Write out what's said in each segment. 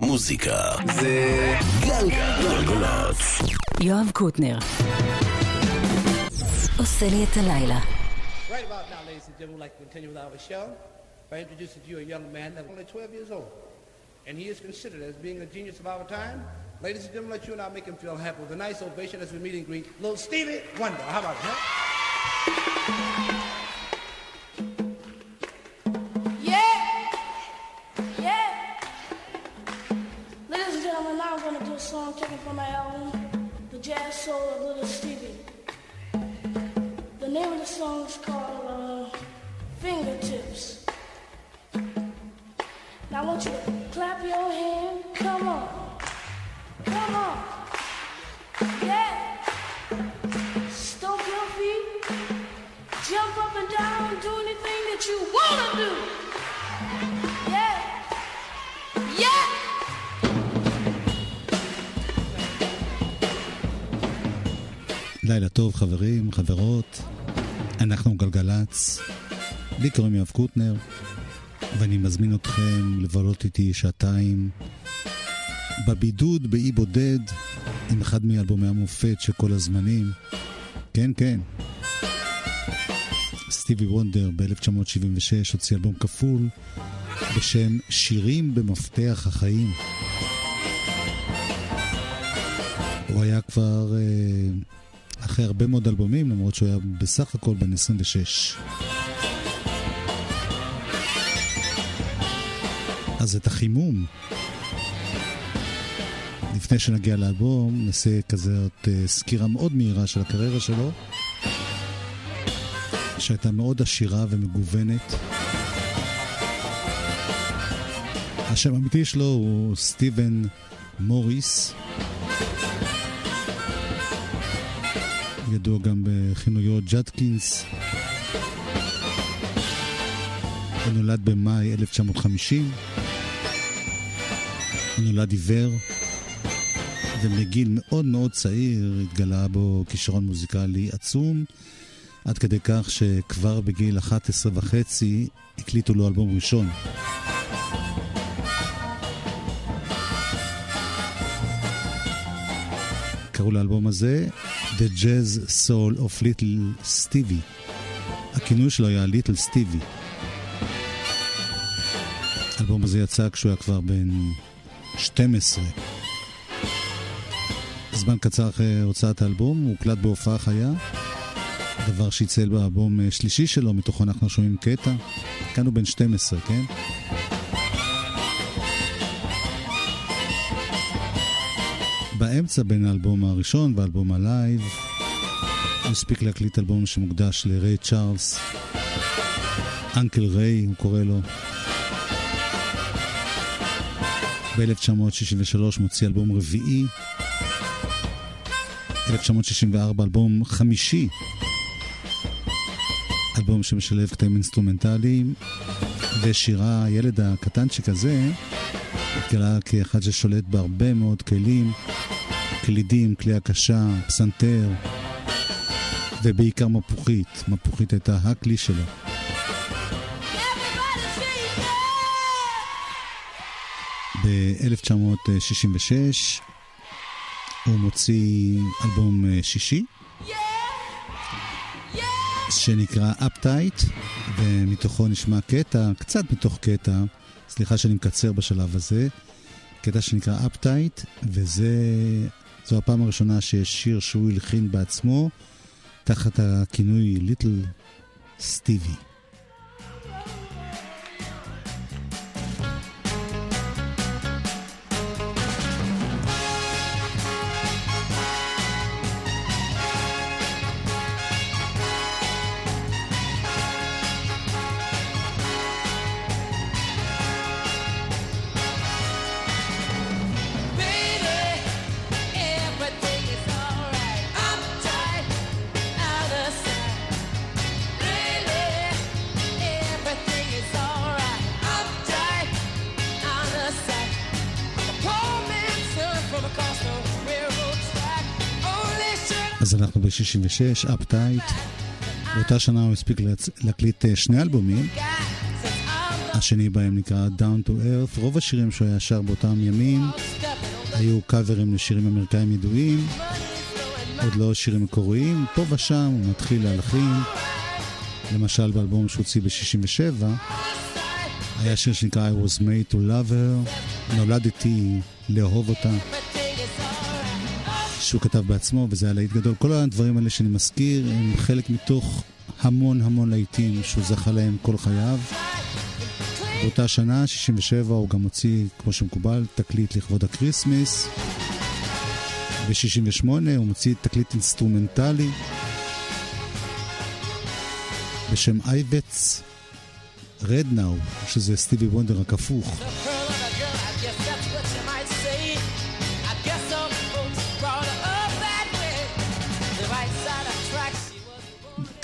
מוזיקה זה גלגלצ. יואב קוטנר עושה לי את הלילה. Right about now, ladies and gentlemen, we'd like to continue with our show by introducing to you a young man that's only 12 years old. And he is considered as being a genius of our time. Ladies and gentlemen, let you and I make him feel happy with a nice ovation as we meet and greet little Stevie Wonder. How about it, Song taken from my album, The Jazz Soul of Little Stevie. The name of the song is called uh, Fingertips. Now I want you to clap your hand. Come on. Come on. Yeah! לילה טוב חברים, חברות, אנחנו גלגלצ, לי קוראים יואב קוטנר, ואני מזמין אתכם לבלות איתי שעתיים בבידוד, באי בודד, עם אחד מאלבומי המופת של כל הזמנים. כן, כן. סטיבי וונדר ב-1976 הוציא אלבום כפול בשם שירים במפתח החיים. הוא היה כבר אה, אחרי הרבה מאוד אלבומים, למרות שהוא היה בסך הכל בן 26. אז את החימום, לפני שנגיע לאלבום, נעשה כזאת אה, סקירה מאוד מהירה של הקריירה שלו, שהייתה מאוד עשירה ומגוונת. השם האמיתי שלו הוא סטיבן מוריס. ידוע גם בכינויו ג'אטקינס. הוא נולד במאי 1950. הוא נולד עיוור, ומגיל מאוד מאוד צעיר התגלה בו כישרון מוזיקלי עצום, עד כדי כך שכבר בגיל 11 וחצי הקליטו לו אלבום ראשון. קראו לאלבום הזה The Jazz Soul of Little Stevie. הכינוי שלו היה Little Stevie. האלבום הזה יצא כשהוא היה כבר בן 12. זמן קצר אחרי הוצאת האלבום, הוא הוקלט בהופעה חיה, דבר שיצא באלבום שלישי שלו, מתוכו אנחנו שומעים קטע. כאן הוא בן 12, כן? באמצע בין האלבום הראשון והאלבום ה live, הוא הספיק להקליט אלבום שמוקדש לריי צ'ארלס, Uncle Ray הוא קורא לו. ב-1963 מוציא אלבום רביעי, 1964 אלבום חמישי, אלבום שמשלב קטעים אינסטרומנטליים, ושירה, הילד הקטנצ'יק הזה, התגלה כאחד ששולט בהרבה מאוד כלים, קלידים, כלי הקשה, פסנתר, ובעיקר מפוחית. מפוחית הייתה הכלי שלו. ב-1966 הוא מוציא אלבום אה, שישי, שנקרא אפטייט, ומתוכו נשמע קטע, קצת מתוך קטע, סליחה שאני מקצר בשלב הזה, קטע שנקרא אפטייט, וזו הפעם הראשונה שיש שיר שהוא הלחין בעצמו, תחת הכינוי ליטל סטיבי. 66, אפטייט. באותה שנה הוא הספיק להקליט אה, שני אלבומים. השני בהם נקרא Down to Earth. רוב השירים שהוא היה שר באותם ימים היו קאברים לשירים אמריקאים ידועים, עוד לא שירים מקוריים. פה ושם הוא מתחיל להלחין. למשל באלבום שהוציא ב-67, היה שיר שנקרא I was made to love her, נולדתי לאהוב אותה. שהוא כתב בעצמו, וזה היה להיט גדול. כל הדברים האלה שאני מזכיר הם חלק מתוך המון המון להיטים שהוא זכה להם כל חייו. באותה שנה, 67, הוא גם הוציא, כמו שמקובל, תקליט לכבוד הקריסמס. ב-68 הוא מוציא תקליט אינסטרומנטלי בשם Eivets Rednow, שזה סטיבי וונדר הפוך.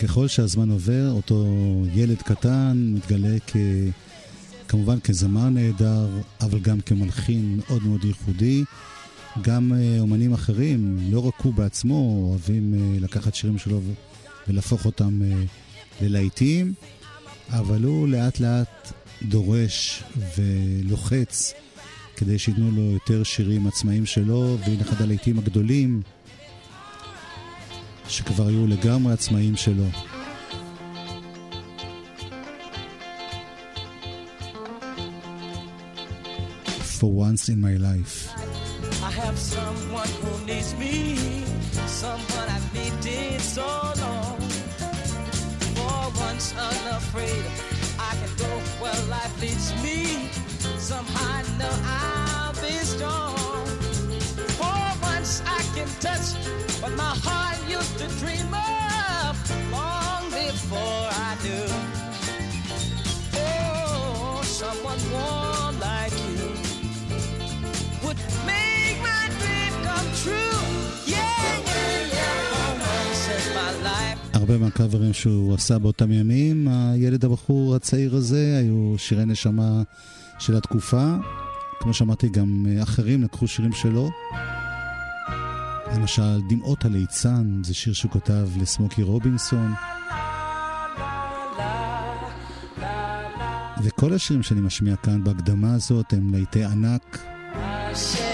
ככל שהזמן עובר, אותו ילד קטן מתגלה כ... כמובן כזמר נהדר, אבל גם כמלחין מאוד מאוד ייחודי. גם אה, אומנים אחרים, לא רק הוא בעצמו, אוהבים אה, לקחת שירים שלו ולהפוך אותם אה, ללהיטים, אבל הוא לאט לאט דורש ולוחץ כדי שייתנו לו יותר שירים עצמאיים שלו, והנה אחד הלהיטים הגדולים שכבר היו לגמרי עצמאיים שלו. For once in my life. I have someone who needs me, someone I've needed so long. For once unafraid, I can go where life leads me. Somehow I know I'll be strong. Can touch what my heart used to dream of long before I knew. Oh, someone warm like you would make my dream come true. הרבה מהקאברים שהוא עשה באותם ימים, הילד הבחור הצעיר הזה, היו שירי נשמה של התקופה. כמו שאמרתי, גם אה, אחרים לקחו שירים שלו. למשל, דמעות הליצן, זה שיר שהוא כתב לסמוקי רובינסון. וכל השירים שאני משמיע כאן בהקדמה הזאת הם להיטי ענק. Sherry,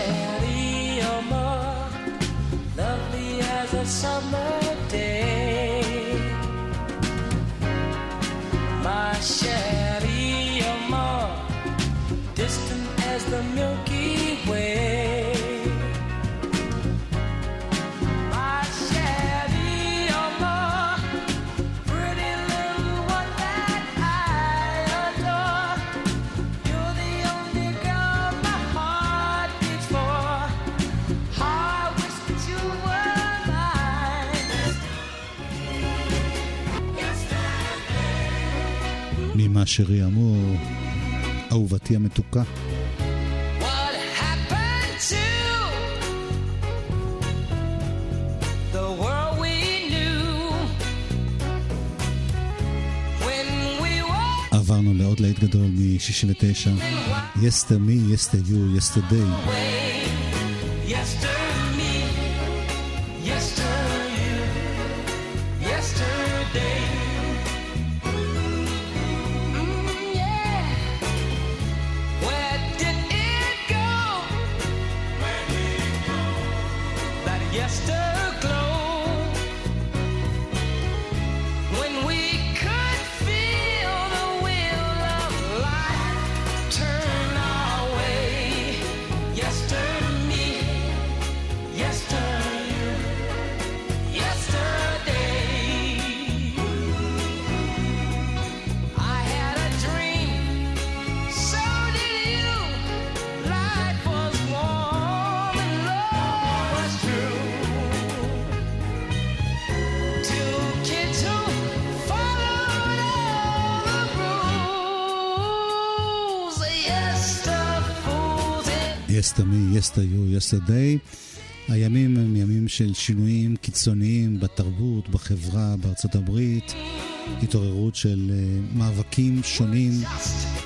knew when we were עברנו לעוד להיט גדול מ-69, Yester me, Yester you, Yesterday. away? Yesterday. הימים הם ימים של שינויים קיצוניים בתרבות, בחברה, בארצות הברית, התעוררות של uh, מאבקים שונים,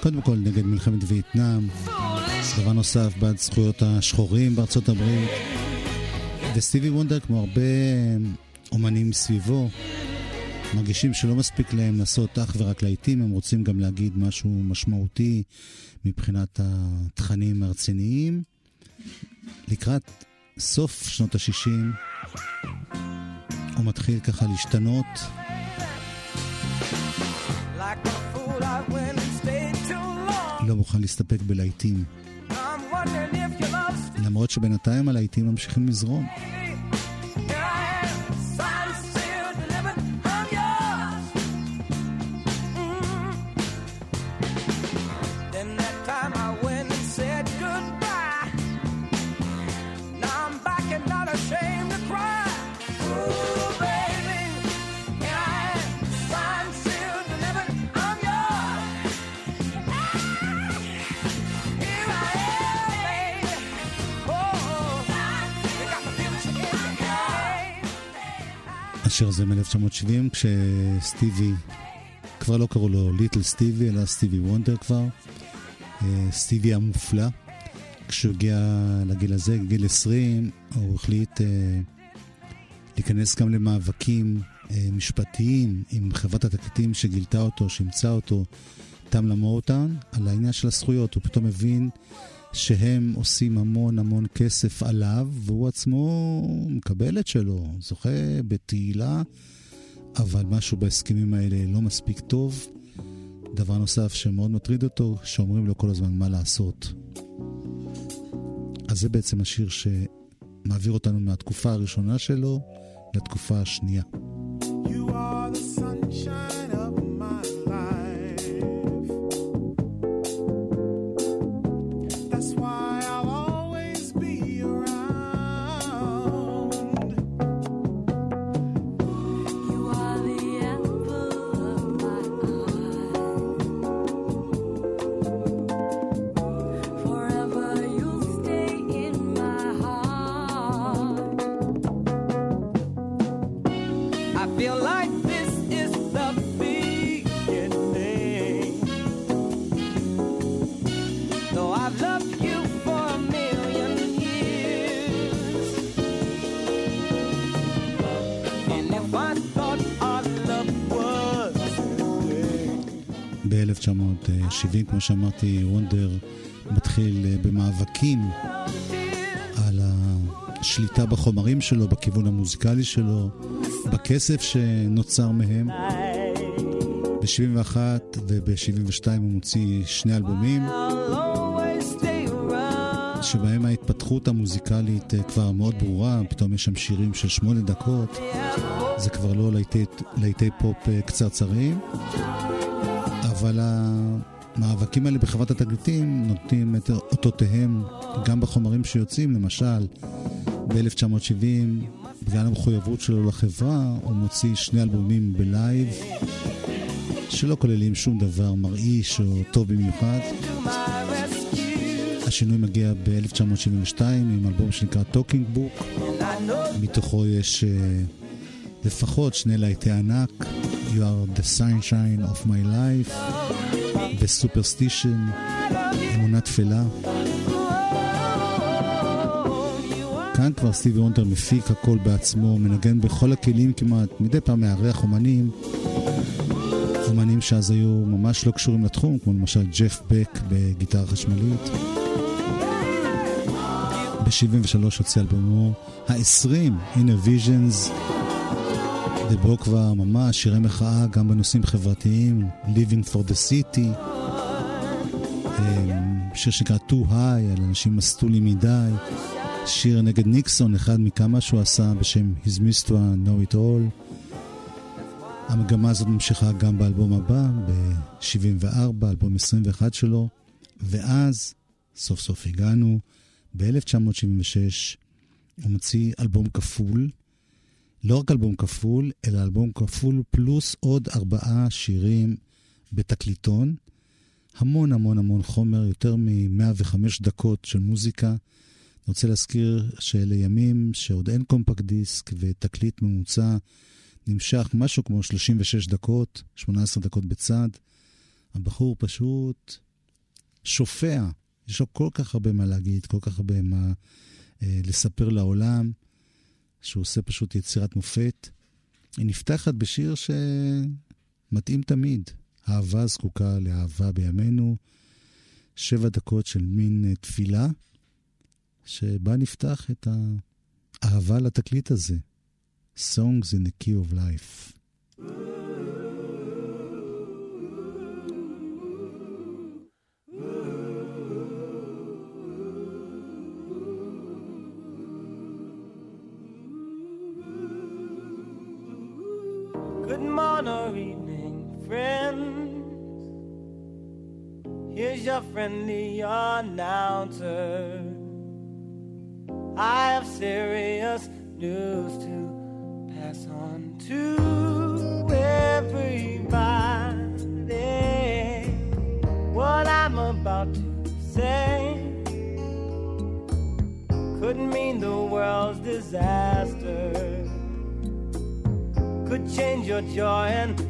קודם כל נגד מלחמת וייטנאם, דבר נוסף בעד זכויות השחורים בארצות הברית, וסטיבי וונדר, כמו הרבה אה, אומנים סביבו, מרגישים שלא מספיק להם לעשות אך ורק להיטים, הם רוצים גם להגיד משהו משמעותי מבחינת התכנים הרציניים. לקראת סוף שנות ה-60 הוא מתחיל ככה להשתנות. Like. לא מוכן להסתפק בלהיטים. למרות שבינתיים הלהיטים ממשיכים לזרום. השיר הזה מ-1970, כשסטיבי, כבר לא קראו לו ליטל סטיבי, אלא סטיבי וונדר כבר. אה, סטיבי המופלא. כשהוא הגיע לגיל הזה, גיל 20, הוא החליט אה, להיכנס גם למאבקים אה, משפטיים עם חברת התקליטים שגילתה אותו, שאימצה אותו, תמלה מורטן, על העניין של הזכויות. הוא פתאום הבין שהם עושים המון המון כסף עליו, והוא עצמו מקבל את שלו, זוכה בתהילה, אבל משהו בהסכמים האלה לא מספיק טוב. דבר נוסף שמאוד מטריד אותו, שאומרים לו כל הזמן מה לעשות. אז זה בעצם השיר שמעביר אותנו מהתקופה הראשונה שלו לתקופה השנייה. You are the ב-1970, כמו שאמרתי, וונדר מתחיל אה, במאבקים על השליטה בחומרים שלו, בכיוון המוזיקלי שלו, בכסף שנוצר מהם. ב-71 וב-72 הוא מוציא שני אלבומים. שבהם ההתפתחות המוזיקלית אה, כבר מאוד ברורה, פתאום יש שם שירים של שמונה דקות, זה כבר לא להיטי פופ אה, קצרצרים, אבל המאבקים האלה בחברת התקליטים נותנים את אותותיהם גם בחומרים שיוצאים, למשל, ב-1970, בגלל המחויבות שלו לחברה, הוא מוציא שני אלבומים ב live, שלא כוללים שום דבר מרעיש או טוב במיוחד. השינוי מגיע ב-1972 עם אלבום שנקרא Talking Book, מתוכו יש uh, לפחות שני להיטי ענק, You are the sunshine of my life ו-Superstition, אמונה תפלה. כאן כבר סטיבי וונדר מפיק הכל בעצמו, מנגן בכל הכלים כמעט, מדי פעם מארח אומנים, אומנים שאז היו ממש לא קשורים לתחום, כמו למשל ג'ף בק בגיטרה חשמלית. ב-73 הוציא אלבומו ה-20, Inner Visions, ובו כבר ממש שירי מחאה גם בנושאים חברתיים, Living for the City, אמ, שיר שנקרא Too High, על אנשים מסטולים מדי, שיר נגד ניקסון, אחד מכמה שהוא עשה בשם His Mister Know It All. המגמה הזאת ממשיכה גם באלבום הבא, ב-74, אלבום 21 שלו, ואז, סוף סוף הגענו, ב-1976 הוא מוציא אלבום כפול, לא רק אלבום כפול, אלא אלבום כפול פלוס עוד ארבעה שירים בתקליטון. המון המון המון חומר, יותר מ-105 דקות של מוזיקה. אני רוצה להזכיר שאלה ימים שעוד אין קומפקט דיסק ותקליט ממוצע נמשך משהו כמו 36 דקות, 18 דקות בצד. הבחור פשוט שופע, יש לו כל כך הרבה מה להגיד, כל כך הרבה מה אה, לספר לעולם, שהוא עושה פשוט יצירת מופת. היא נפתחת בשיר שמתאים תמיד. אהבה זקוקה לאהבה בימינו. שבע דקות של מין אה, תפילה, שבה נפתח את האהבה לתקליט הזה. Songs in the Key of Life. Friendly announcer. I have serious news to pass on to everybody. What I'm about to say could mean the world's disaster could change your joy and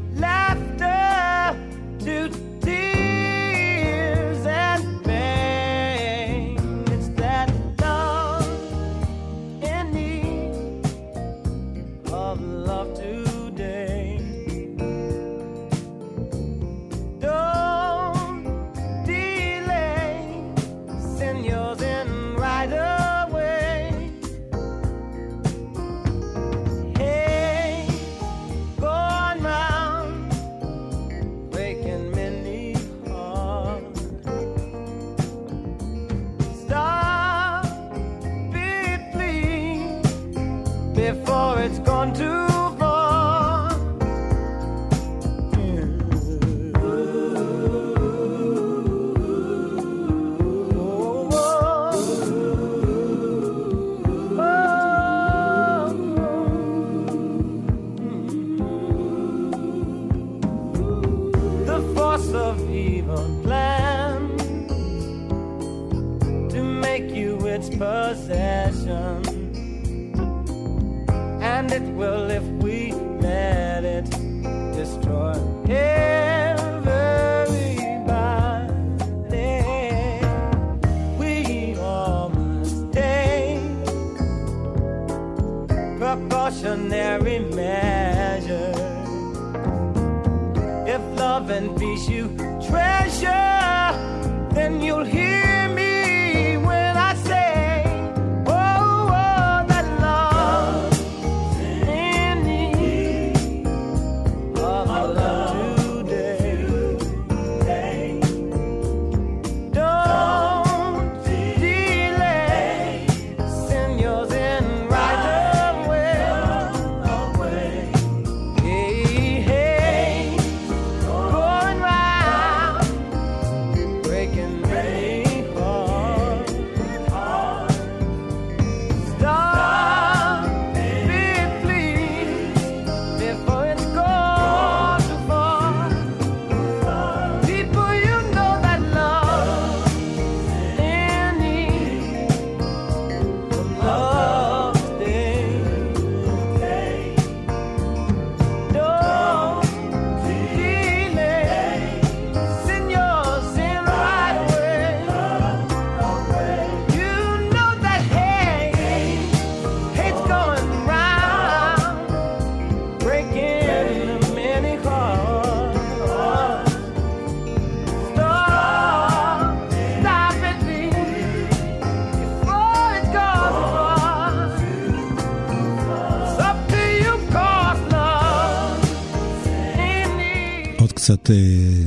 קצת אה,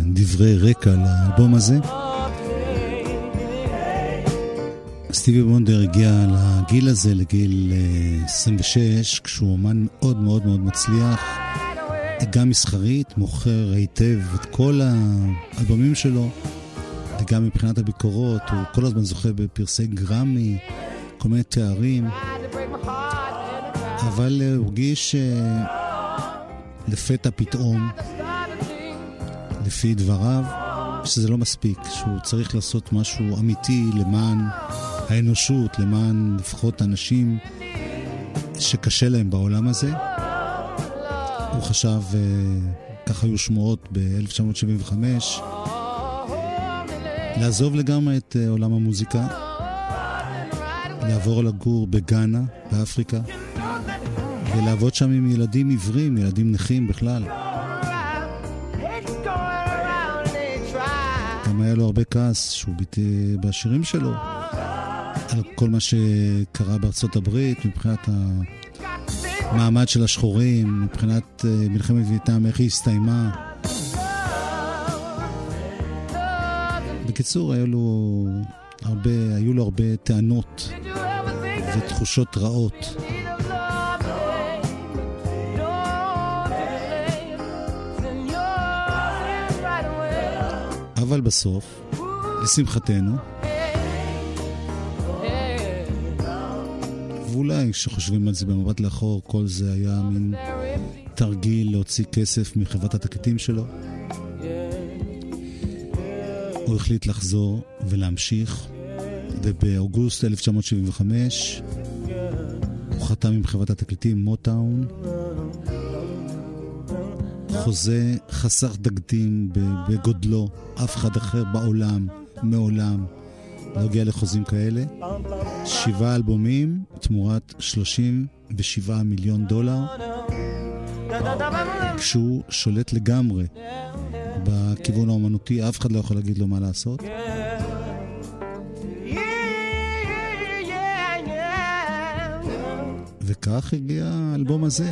דברי רקע לאלבום הזה. סטיבי וונדר הגיע לגיל הזה, לגיל אה, 26, כשהוא אומן מאוד מאוד מאוד מצליח, גם מסחרית, מוכר היטב את כל האלבומים שלו, וגם מבחינת הביקורות, הוא כל הזמן זוכה בפרסי גרמי, כל מיני תארים, אבל אה, הוא הרגיש אה, לפתע פתאום, לפי דבריו, שזה לא מספיק, שהוא צריך לעשות משהו אמיתי למען האנושות, למען לפחות אנשים שקשה להם בעולם הזה. הוא חשב, אה, ככה היו שמועות ב-1975, לעזוב לגמרי את אה, עולם המוזיקה, לעבור לגור בגאנה, באפריקה, ולעבוד שם עם ילדים עיוורים, ילדים נכים בכלל. גם היה לו הרבה כעס שהוא ביטא בשירים שלו על כל מה שקרה בארצות הברית מבחינת המעמד של השחורים, מבחינת אה, מלחמת וייטנאם, איך היא הסתיימה. בקיצור, היו לו הרבה, היו לו הרבה טענות ותחושות רעות. אבל בסוף, לשמחתנו, ואולי כשחושבים על זה במבט לאחור, כל זה היה מין תרגיל להוציא כסף מחברת התקליטים שלו. הוא החליט לחזור ולהמשיך, ובאוגוסט 1975 הוא חתם עם חברת התקליטים מוטאון. חוזה חסר תקדים בגודלו, אף אחד אחר בעולם, מעולם, לא הגיע לחוזים כאלה. שבעה אלבומים תמורת 37 מיליון דולר, כשהוא שולט לגמרי בכיוון האומנותי, אף אחד לא יכול להגיד לו מה לעשות. וכך הגיע האלבום הזה.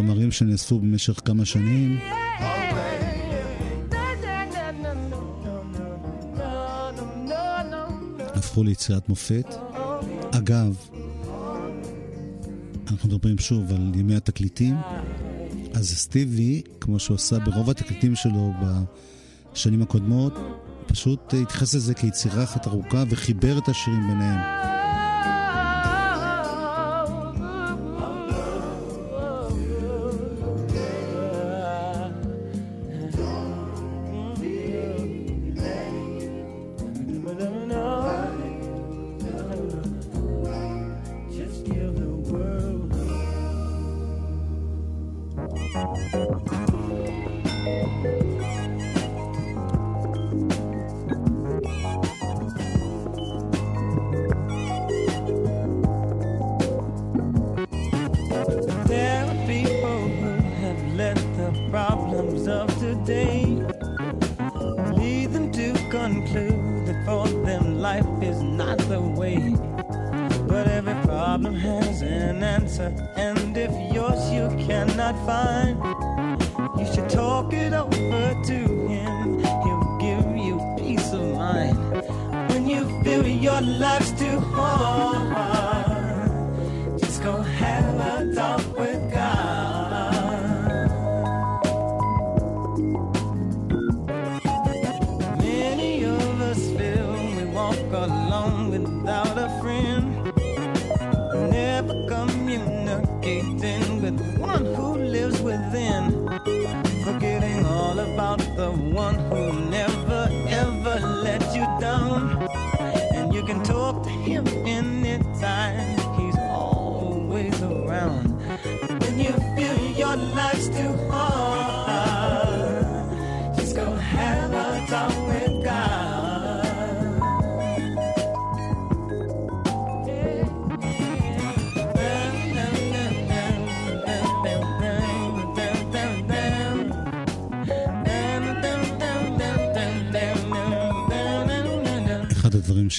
חומרים שנאספו במשך כמה שנים. הפכו ליצירת מופת. אגב, אנחנו מדברים שוב על ימי התקליטים, אז סטיבי, כמו שהוא עשה ברוב התקליטים שלו בשנים הקודמות, פשוט התייחס לזה כיצירה אחת ארוכה וחיבר את השירים ביניהם.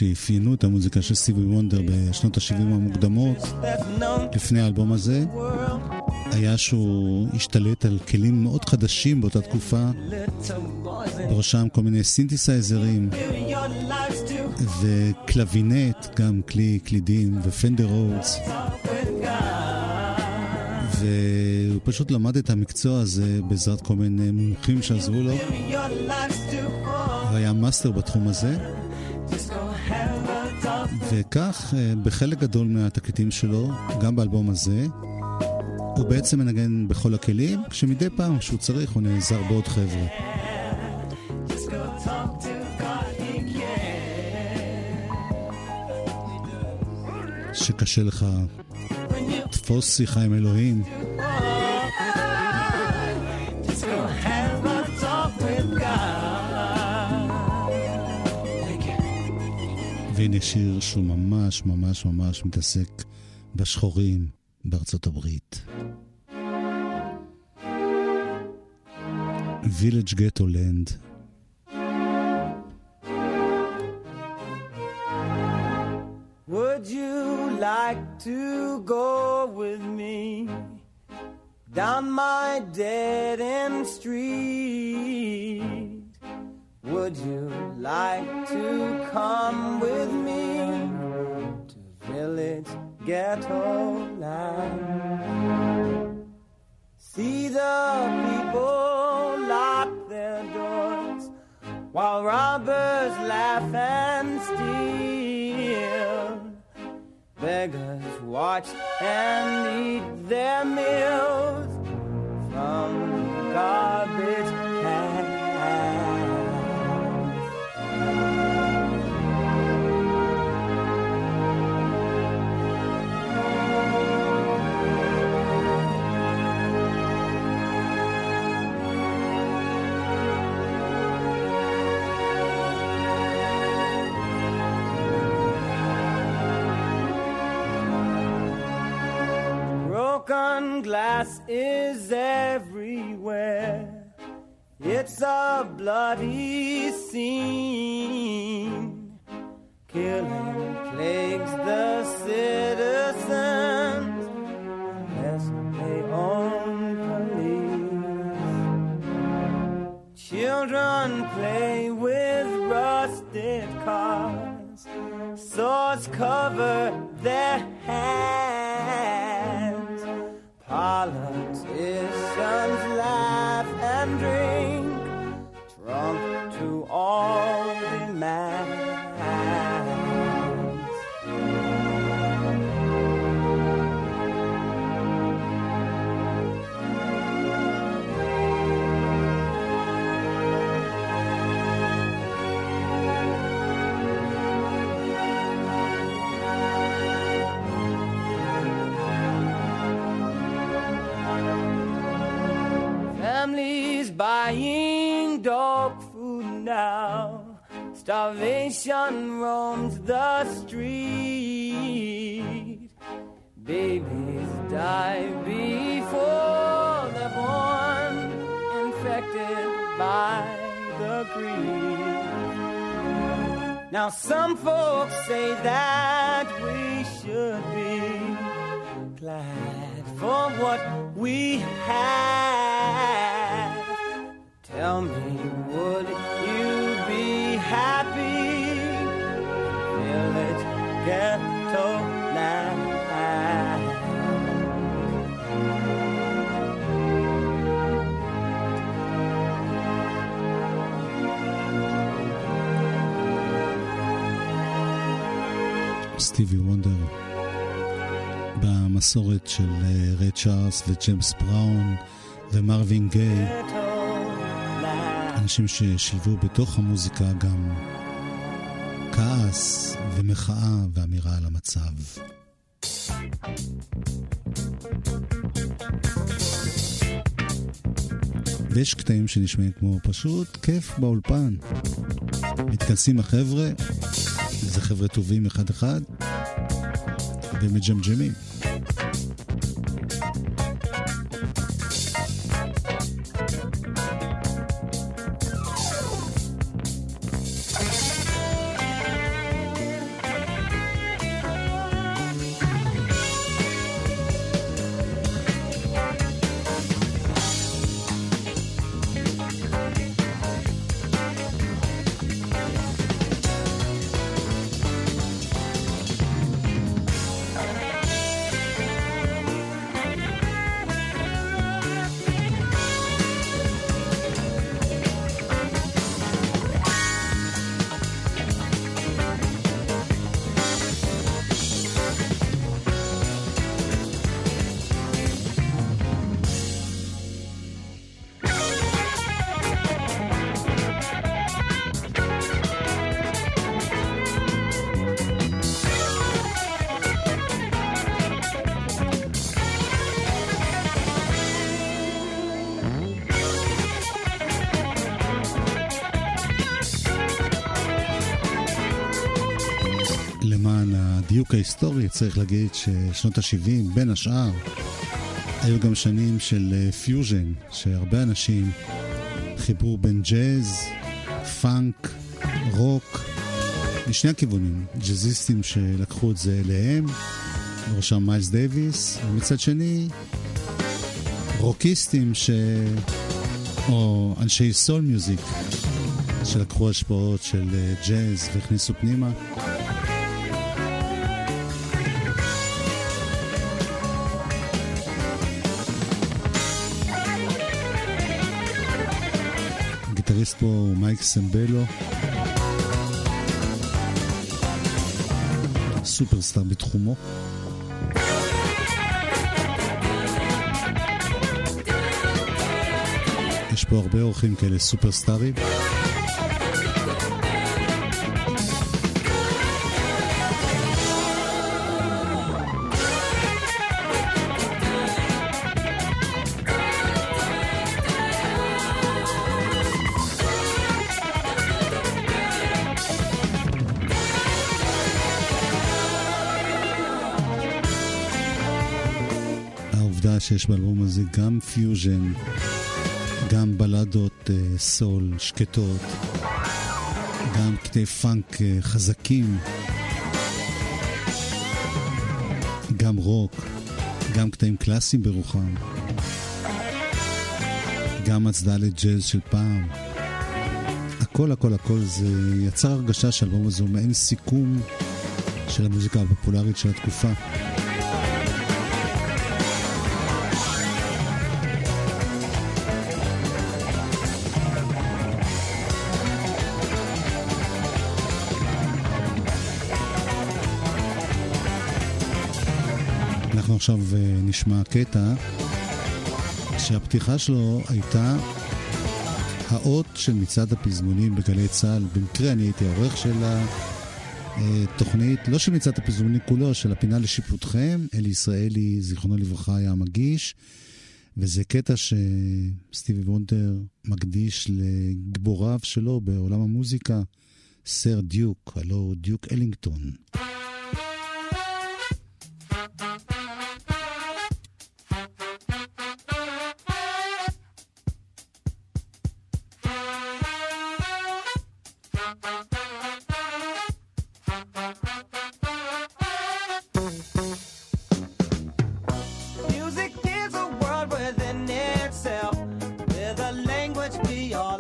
שאפיינו את המוזיקה של סטיבי וונדר בשנות ה-70 המוקדמות, לפני האלבום הזה, היה שהוא השתלט על כלים מאוד חדשים באותה תקופה, בראשם כל מיני סינתסייזרים וקלבינט, גם כלי קלידים, ו Fender Rhodes. והוא פשוט למד את המקצוע הזה בעזרת כל מיני מומחים שעזרו לו. הוא היה מאסטר בתחום הזה. וכך, אה, בחלק גדול מהתקליטים שלו, גם באלבום הזה, הוא בעצם מנגן בכל הכלים, כשמדי פעם, כשהוא צריך, הוא נעזר בעוד חבר'ה. כשקשה לך תפוס שיחה עם אלוהים, והנה שיר שהוא ממש ממש ממש מתעסק בשחורים בארצות הברית. וילג' גטו לנד. Like to go with me down my dead end street? Would you like to come with me to village ghetto land? See the people lock their doors while robbers laugh and steal. Beggars watch and eat their meals glass is everywhere. It's a bloody scene. Killing plagues the citizens unless they own police. Children play with rusted cars. Swords cover their hands. Starvation roams the street. Babies die before they're born, infected by the greed. Now, some folks say that we should be glad for what we have. Tell me, would you be happy? Ghetto land. סטיבי וונדר במסורת של אה, ריי צ'ארלס וג'יימס בראון ומרווין גיי, אנשים ששילבו בתוך המוזיקה גם כעס ומחאה ואמירה על המצב. ויש קטעים שנשמעים כמו פשוט כיף באולפן. מתכנסים החבר'ה, זה חבר'ה טובים אחד-אחד, ומג'מג'מים. הדיוק ההיסטורי צריך להגיד ששנות ה-70, בין השאר, היו גם שנים של אה, פיוז'ן, שהרבה אנשים חיברו בין ג'אז, פאנק, רוק, משני הכיוונים. ג'אזיסטים שלקחו את זה אליהם, בראשם מיילס דייוויס, ומצד שני, רוקיסטים ש... או אנשי soul music שלקחו השפעות של אה, ג'אז והכניסו פנימה. הגיטריסט פה הוא מייק סמבלו, סופרסטאר בתחומו. יש פה הרבה אורחים כאלה סופרסטארים. שיש באלבום הזה גם פיוז'ן, גם בלדות אה, סול שקטות, גם קטעי פאנק אה, חזקים, גם רוק, גם קטעים קלאסיים ברוחם, גם הצדעה לג'אז של פעם. הכל הכל הכל זה יצר הרגשה שהאלבום הזה הוא מעין סיכום של המוזיקה הפופולרית של התקופה. עכשיו אה, נשמע קטע שהפתיחה שלו הייתה האות של מצעד הפזמונים בגלי צה"ל. במקרה אני הייתי העורך של התוכנית, לא של מצעד הפזמונים כולו, של הפינה לשיפוטכם. אלי ישראלי, זיכרונו לברכה, היה המגיש. וזה קטע שסטיבי וונדר מקדיש לגיבוריו שלו בעולם המוזיקה, סר דיוק, הלו דיוק אלינגטון. be all.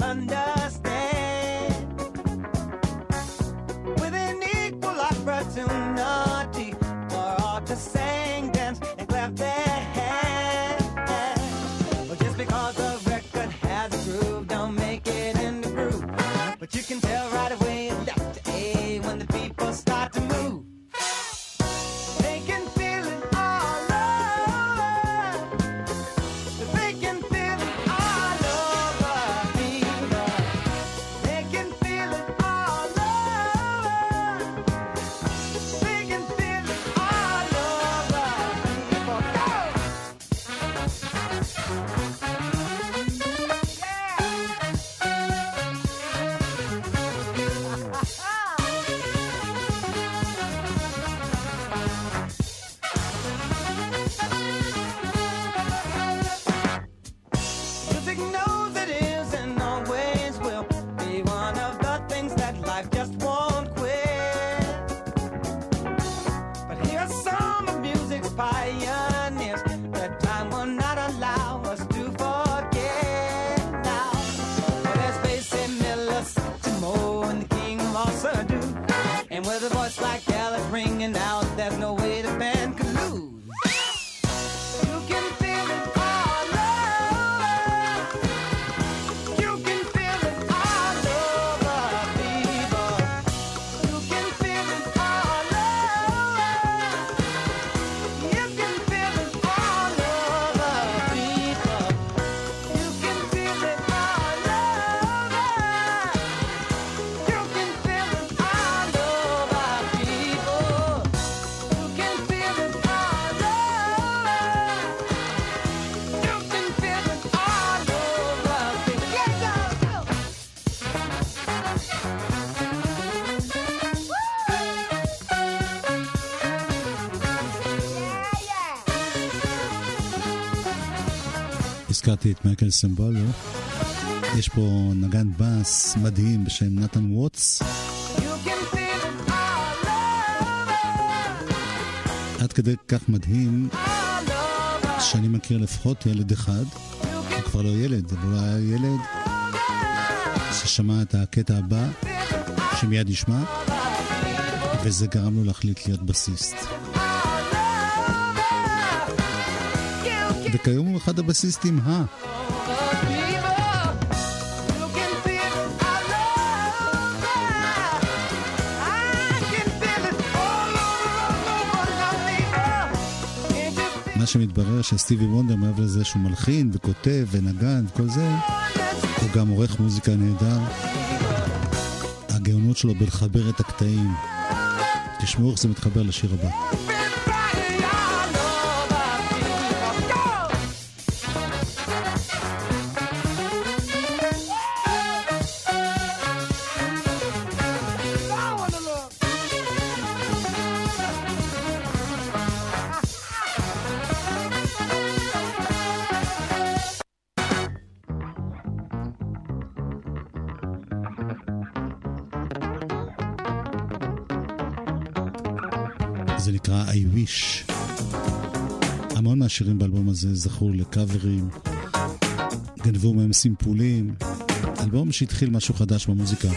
הזכרתי את מייקל סמבולו. יש פה נגן בס מדהים בשם נתן ווטס. עד כדי כך מדהים שאני מכיר לפחות ילד אחד, הוא כבר לא ילד, אבל הוא היה ילד ששמע את הקטע הבא, שמיד ישמע, וזה גרם לו להחליט להיות בסיסט. וכיום הוא אחד הבסיסטים ה... מה שמתברר שסטיבי וונדר מעבר לזה שהוא מלחין וכותב ונגן וכל זה, הוא גם עורך מוזיקה נהדר. הגאונות שלו בלחבר את הקטעים. תשמעו איך זה מתחבר לשיר הבא. זה נקרא I Wish. המון מהשירים באלבום הזה זכו לקאברים, גנבו מהם סימפולים. אלבום שהתחיל משהו חדש במוזיקה.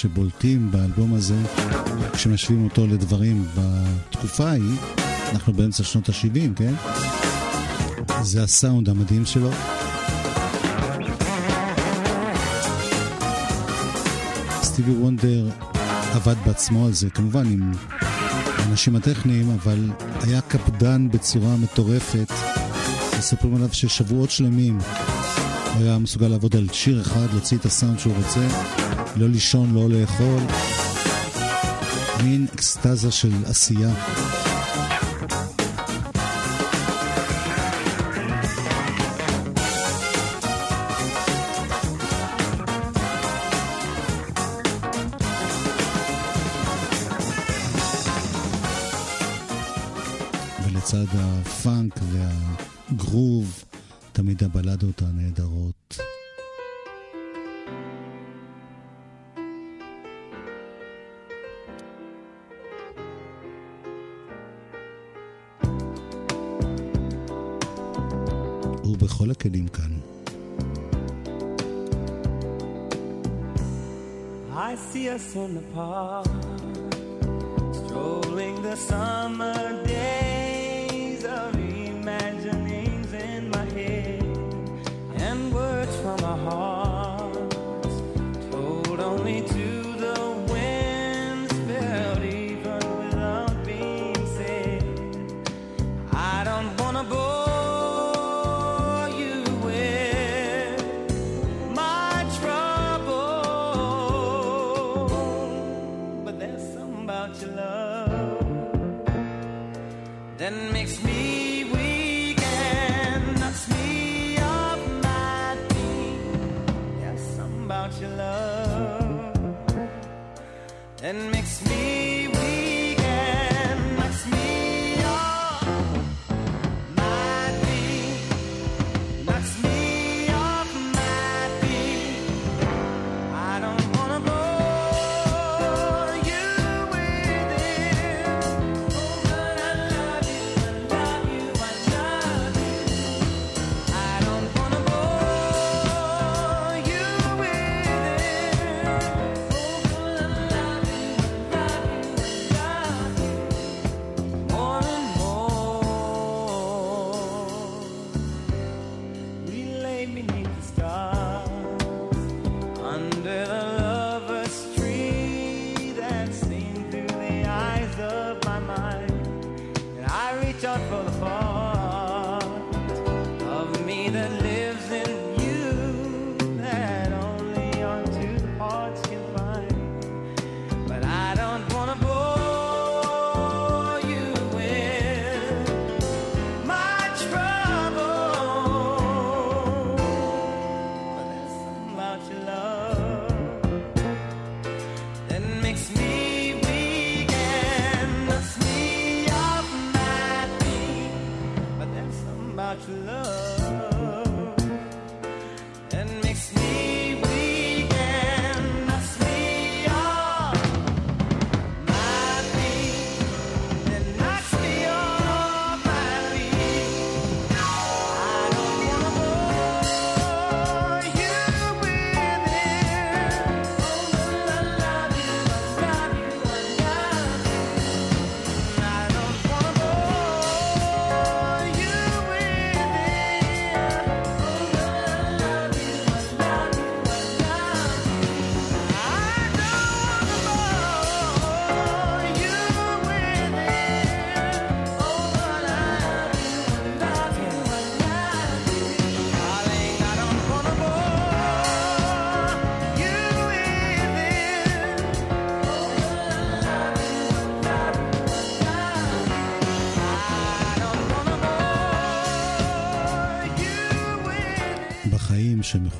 שבולטים באלבום הזה, כשמשווים אותו לדברים בתקופה ההיא, אנחנו באמצע שנות ה-70, כן? זה הסאונד המדהים שלו. סטיבי וונדר עבד בעצמו על זה, כמובן עם האנשים הטכניים, אבל היה קפדן בצורה מטורפת. מספרים עליו ששבועות שלמים היה מסוגל לעבוד על שיר אחד, להוציא את הסאונד שהוא רוצה, לא לישון, לא לאכול. מין אקסטזה של עשייה. את הבלדות הנהדרות. ובכל הכלים כאן. I see us in the park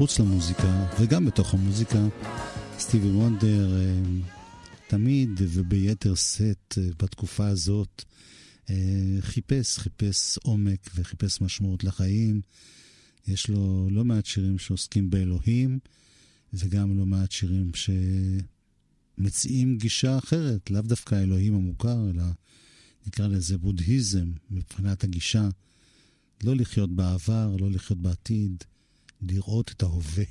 מחוץ למוזיקה וגם בתוך המוזיקה. סטיבי וונדר אה, תמיד וביתר שאת אה, בתקופה הזאת אה, חיפש, חיפש עומק וחיפש משמעות לחיים. יש לו לא מעט שירים שעוסקים באלוהים וגם לא מעט שירים שמציעים גישה אחרת, לאו דווקא האלוהים המוכר, אלא נקרא לזה בודהיזם מבחינת הגישה. לא לחיות בעבר, לא לחיות בעתיד, לראות את ההווה.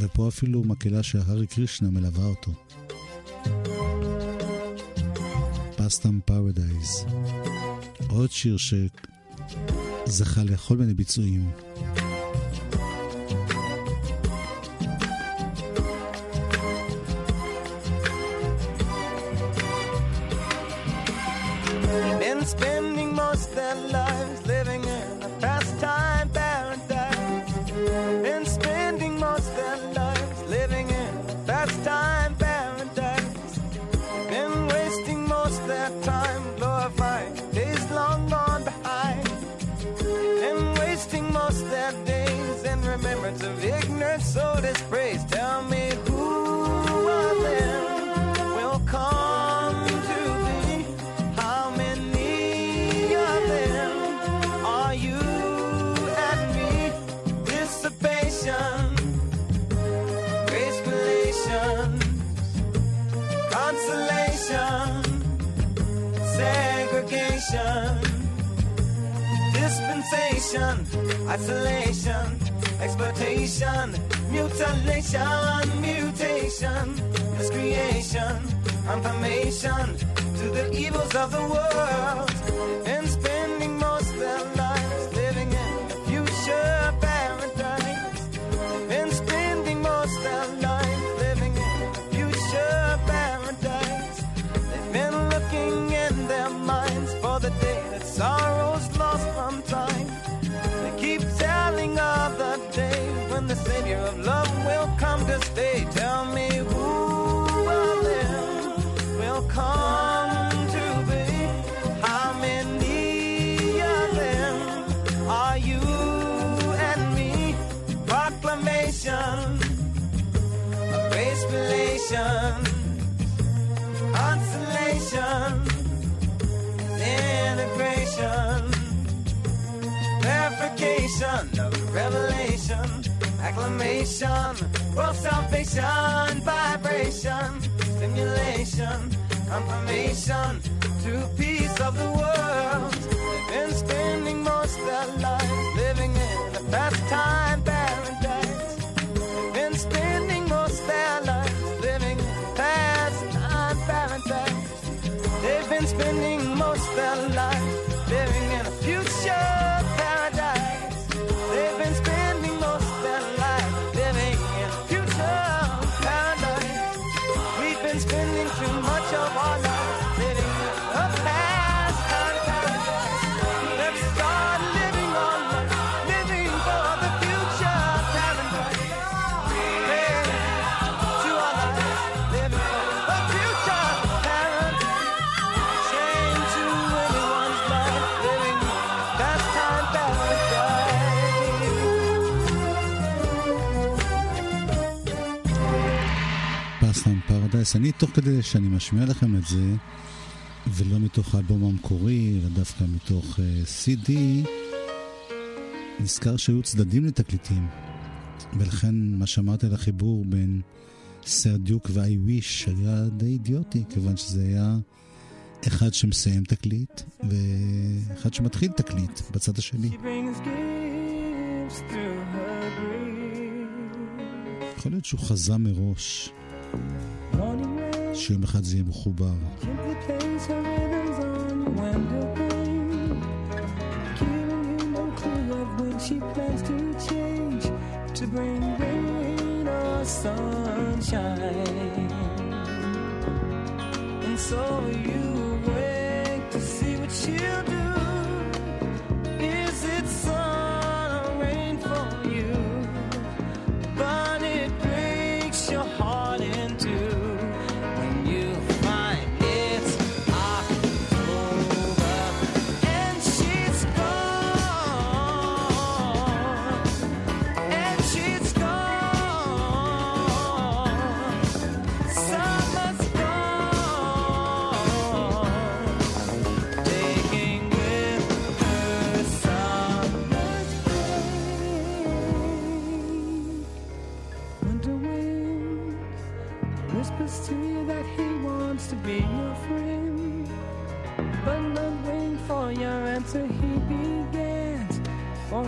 ופה אפילו מקהלה שהארי קרישנה מלווה אותו. פסטם פרדייז. עוד שיר שזכה לכל מיני ביצועים. spending most their lives soul is. Tell me who of them will come to thee? How many of them are you and me? Dissipation, grace relations, consolation, segregation, dispensation, isolation, exploitation, mutilation, mutation, miscreation, confirmation to the evils of the world, and spending most of their lives living in a future paradise, and spending most their lives living in a future paradise. They've been looking in their minds for the day that sorrow's lost from time. Of the day when the Savior of love will come to stay. Tell me who of them will come to be? How many of them are you and me? Proclamation of race consolation, integration, verification of revelation, acclamation, world salvation, vibration, stimulation, confirmation to peace of the world. They've been spending most their lives living in a pastime paradise. They've been spending most their lives living in pastime paradise. They've been spending most their lives אני, תוך כדי שאני משמיע לכם את זה, ולא מתוך האלבום המקורי, אלא דווקא מתוך uh, CD, נזכר שהיו צדדים לתקליטים. ולכן מה שאמרתי על החיבור בין סר דיוק ו-I wish היה די אידיוטי, כיוון שזה היה אחד שמסיים תקליט, ואחד שמתחיל תקליט בצד השני. יכול להיות שהוא חזה מראש שיום אחד זה יהיה מחובר. gently plays her rhythms on your window pane, giving you no clue of when she plans to change to bring rain or sunshine. And so you wait to see what she'll do.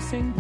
Sing.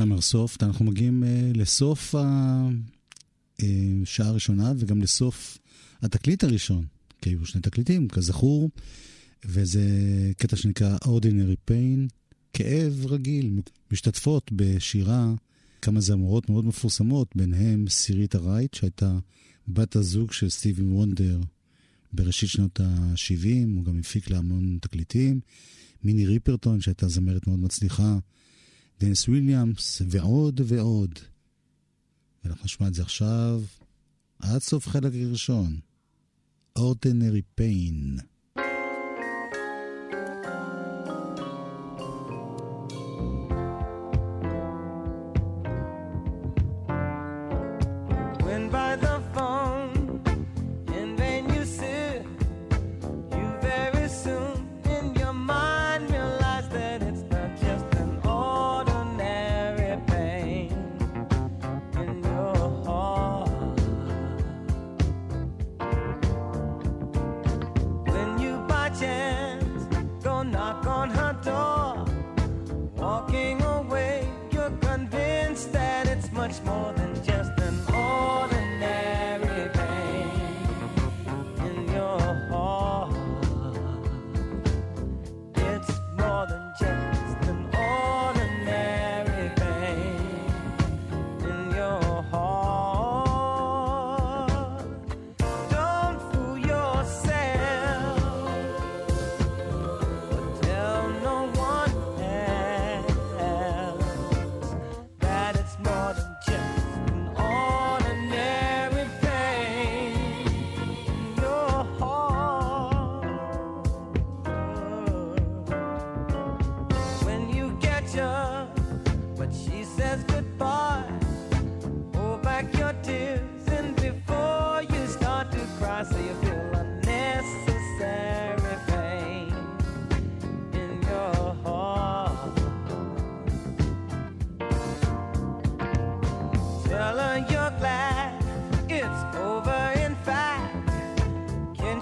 סאמר סופט, אנחנו מגיעים uh, לסוף השעה הראשונה וגם לסוף התקליט הראשון, כי היו שני תקליטים, כזכור, וזה קטע שנקרא Ordinary Pain, כאב רגיל. משתתפות בשירה כמה זמורות מאוד מפורסמות, ביניהם סיריטה רייט, שהייתה בת הזוג של סטיבי וונדר בראשית שנות ה-70, הוא גם הפיק לה המון תקליטים. מיני ריפרטון, שהייתה זמרת מאוד מצליחה, דניס וויליאמס, ועוד ועוד. ואנחנו נשמע את זה עכשיו, עד סוף חלק הראשון. Ordinary Pain.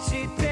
She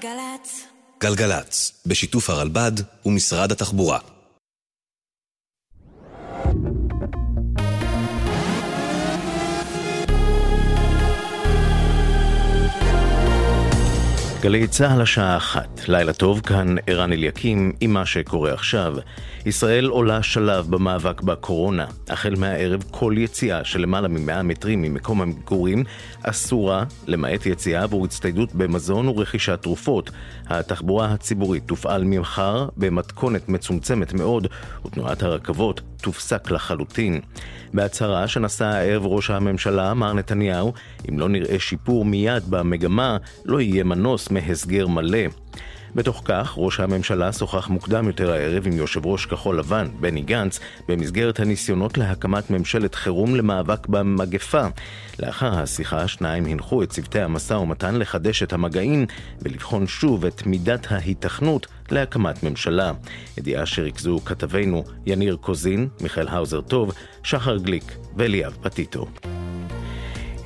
גלגלגלגלצ. גלגלצ, בשיתוף הרלב"ד ומשרד התחבורה. גלי צה"ל השעה אחת, לילה טוב, כאן ערן אליקים עם מה שקורה עכשיו. ישראל עולה שלב במאבק בקורונה. החל מהערב כל יציאה של למעלה מ-100 מטרים ממקום המגורים אסורה, למעט יציאה עבור הצטיידות במזון ורכישת תרופות. התחבורה הציבורית תופעל ממחר במתכונת מצומצמת מאוד, ותנועת הרכבות תופסק לחלוטין. בהצהרה שנשא הערב ראש הממשלה, מר נתניהו, אם לא נראה שיפור מיד במגמה, לא יהיה מנוס מהסגר מלא. בתוך כך, ראש הממשלה שוחח מוקדם יותר הערב עם יושב ראש כחול לבן, בני גנץ, במסגרת הניסיונות להקמת ממשלת חירום למאבק במגפה. לאחר השיחה, השניים הנחו את צוותי המשא ומתן לחדש את המגעים ולבחון שוב את מידת ההיתכנות להקמת ממשלה. ידיעה שריכזו כתבינו יניר קוזין, מיכאל האוזר טוב, שחר גליק ואליאב פטיטו.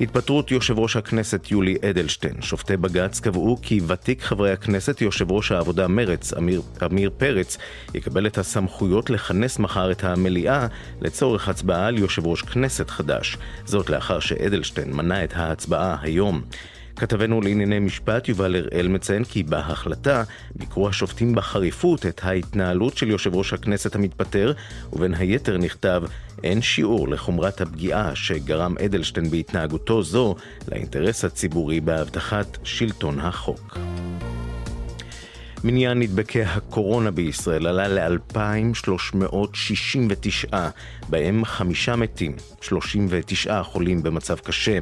התפטרות יושב ראש הכנסת יולי אדלשטיין. שופטי בג"ץ קבעו כי ותיק חברי הכנסת, יושב ראש העבודה מרץ, עמיר, עמיר פרץ, יקבל את הסמכויות לכנס מחר את המליאה לצורך הצבעה על יושב ראש כנסת חדש. זאת לאחר שאדלשטיין מנע את ההצבעה היום. כתבנו לענייני משפט יובל הראל מציין כי בהחלטה ביקרו השופטים בחריפות את ההתנהלות של יושב ראש הכנסת המתפטר, ובין היתר נכתב אין שיעור לחומרת הפגיעה שגרם אדלשטיין בהתנהגותו זו לאינטרס הציבורי בהבטחת שלטון החוק. מניין נדבקי הקורונה בישראל עלה ל-2,369, בהם חמישה מתים, 39 חולים במצב קשה.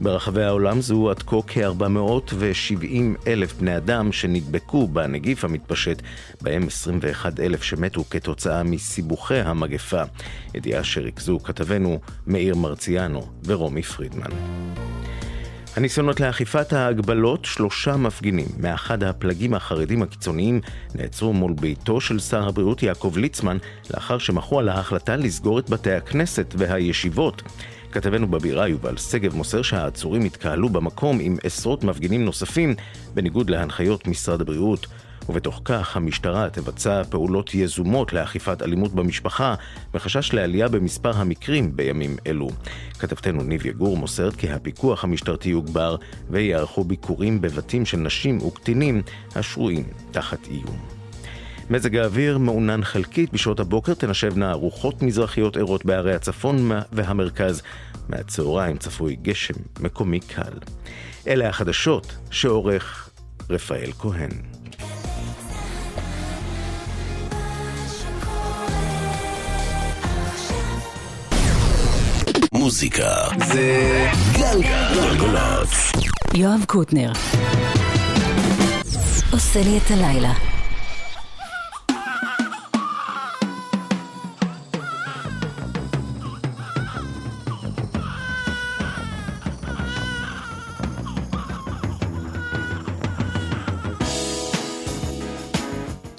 ברחבי העולם זוהו עד כה כ-470 אלף בני אדם שנדבקו בנגיף המתפשט, בהם 21 אלף שמתו כתוצאה מסיבוכי המגפה. ידיעה שריכזו כתבנו מאיר מרציאנו ורומי פרידמן. הניסיונות לאכיפת ההגבלות, שלושה מפגינים מאחד הפלגים החרדים הקיצוניים נעצרו מול ביתו של שר הבריאות יעקב ליצמן לאחר שמחו על ההחלטה לסגור את בתי הכנסת והישיבות. כתבנו בבירה יובל שגב מוסר שהעצורים התקהלו במקום עם עשרות מפגינים נוספים בניגוד להנחיות משרד הבריאות. ובתוך כך המשטרה תבצע פעולות יזומות לאכיפת אלימות במשפחה מחשש לעלייה במספר המקרים בימים אלו. כתבתנו ניב יגור מוסרת כי הפיקוח המשטרתי יוגבר ויערכו ביקורים בבתים של נשים וקטינים השרויים תחת איום. מזג האוויר מעונן חלקית בשעות הבוקר תנשבנה רוחות מזרחיות ערות בערי הצפון והמרכז. מהצהריים צפוי גשם מקומי קל. אלה החדשות שעורך רפאל כהן. מוזיקה זה גלגלצ. יואב קוטנר עושה לי את הלילה.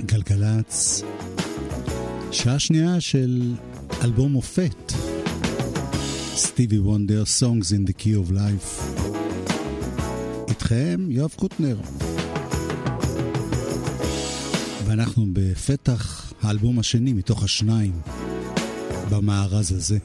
גלגלצ, שעה שנייה של אלבום מופת. סטיבי וונדר, Songs in the Key of Life. איתכם יואב קוטנר. ואנחנו בפתח האלבום השני מתוך השניים במארז הזה.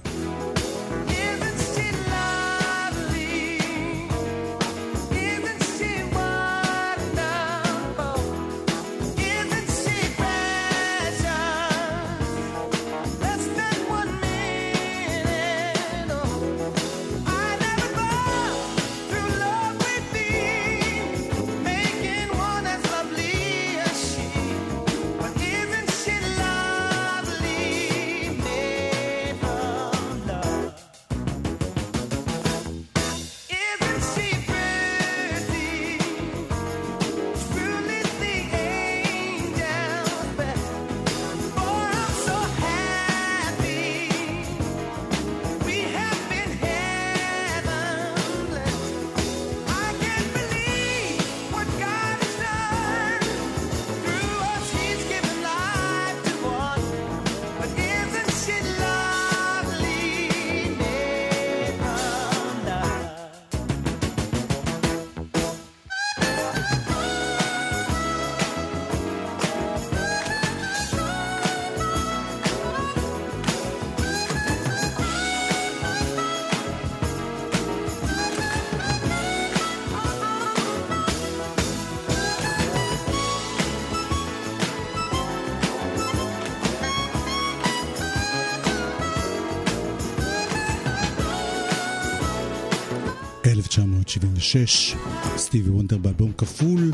שש, סטיבי וונדר באלבום כפול.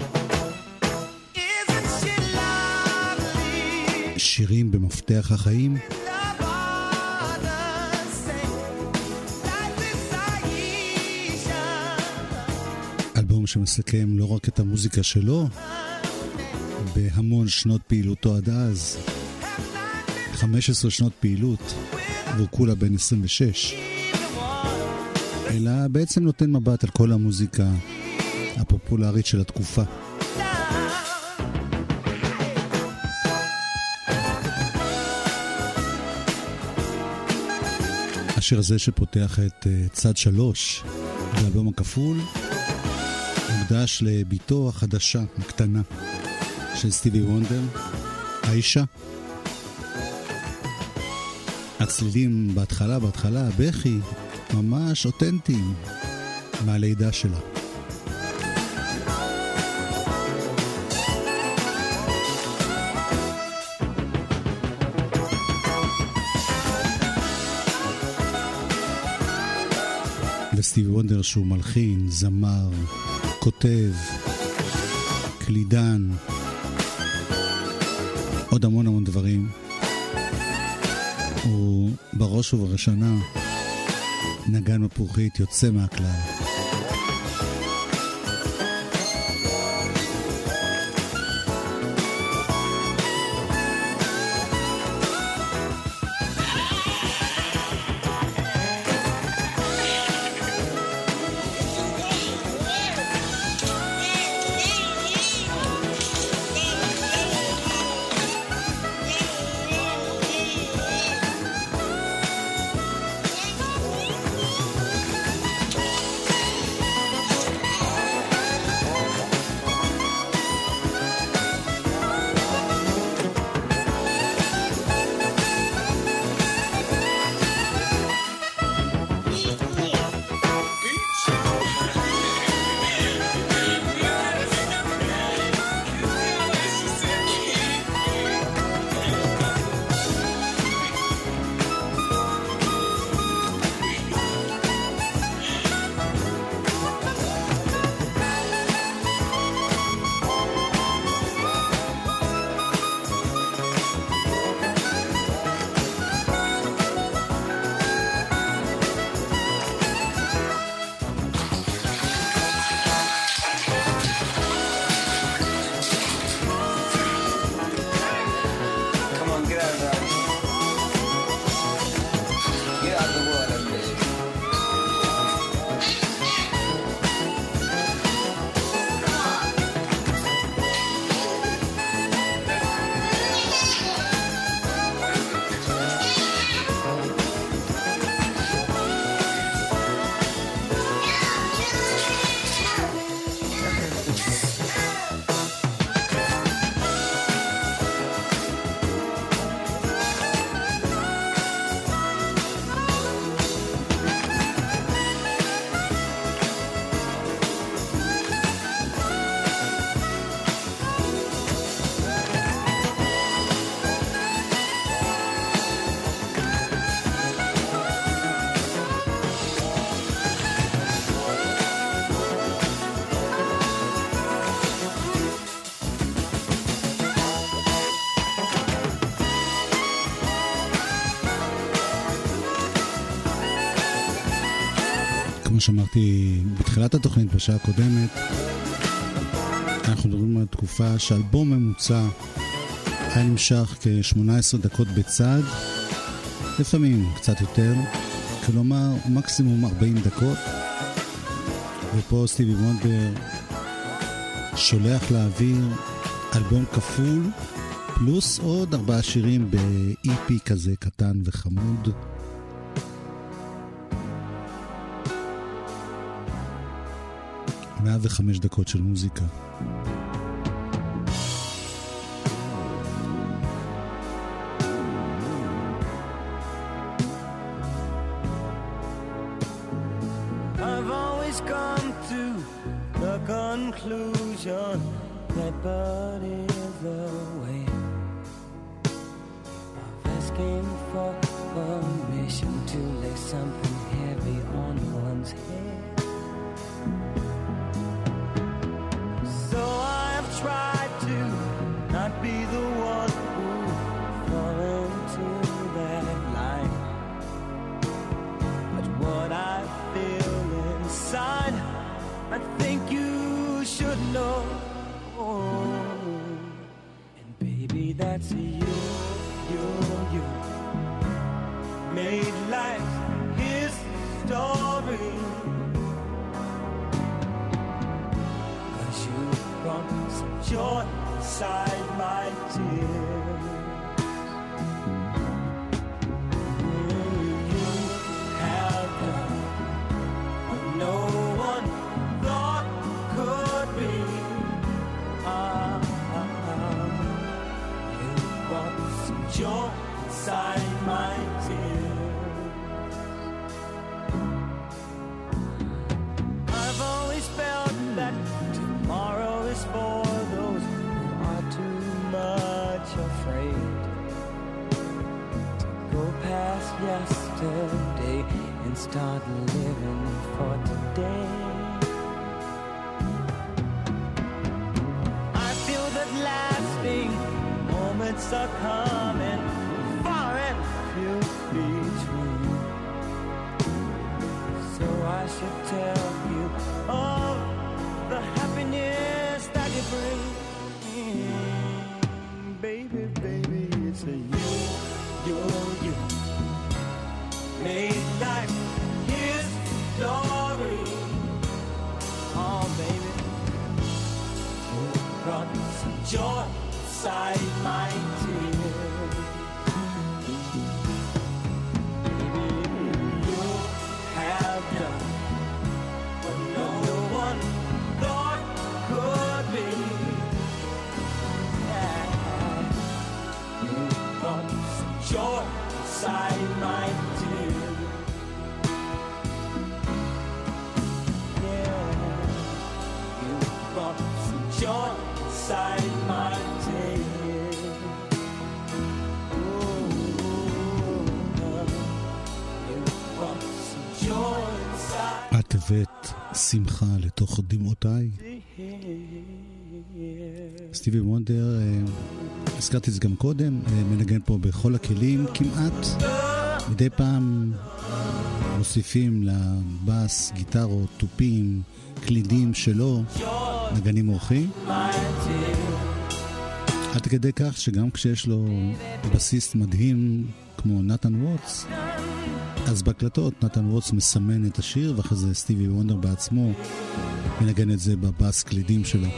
שירים במפתח החיים. אלבום שמסכם לא רק את המוזיקה שלו, בהמון שנות פעילותו עד אז. 15 שנות פעילות, והוא כולה בן 26. אלא בעצם נותן מבט על כל המוזיקה הפופולרית של התקופה. השיר הזה שפותח את אה, צד שלוש באלבום הכפול מוקדש לביתו החדשה, הקטנה, של סטיבי וונדר, האישה. הצלילים בהתחלה, בהתחלה, הבכי, ממש אותנטיים מהלידה שלה. וסטיבי וונדר שהוא מלחין, זמר, כותב, קלידן, עוד המון המון דברים. הוא בראש ובראשונה נגן מפוחית יוצא מהכלל. כמו שאמרתי בתחילת התוכנית בשעה הקודמת, אנחנו מדברים על תקופה שאלבום ממוצע היה נמשך כ-18 דקות בצד, לפעמים קצת יותר, כלומר מקסימום 40 דקות, ופה סטיבי וונדר שולח לאוויר אלבום כפול, פלוס עוד ארבעה שירים ב-EP כזה קטן וחמוד. מאה וחמש דקות של מוזיקה. את הבאת שמחה לתוך דמעותיי. סטיבי וונדר, אה, הזכרתי את זה גם קודם, אה, מנגן פה בכל הכלים כמעט. מדי פעם מוסיפים לבאס, גיטרות, תופים, קלידים שלו, נגנים אורחים. עד כדי כך שגם כשיש לו בסיס מדהים כמו נתן וורץ, אז בהקלטות נתן רוץ מסמן את השיר, ואחרי זה סטיבי וונדר בעצמו מנגן את זה בבאס קלידים שלו.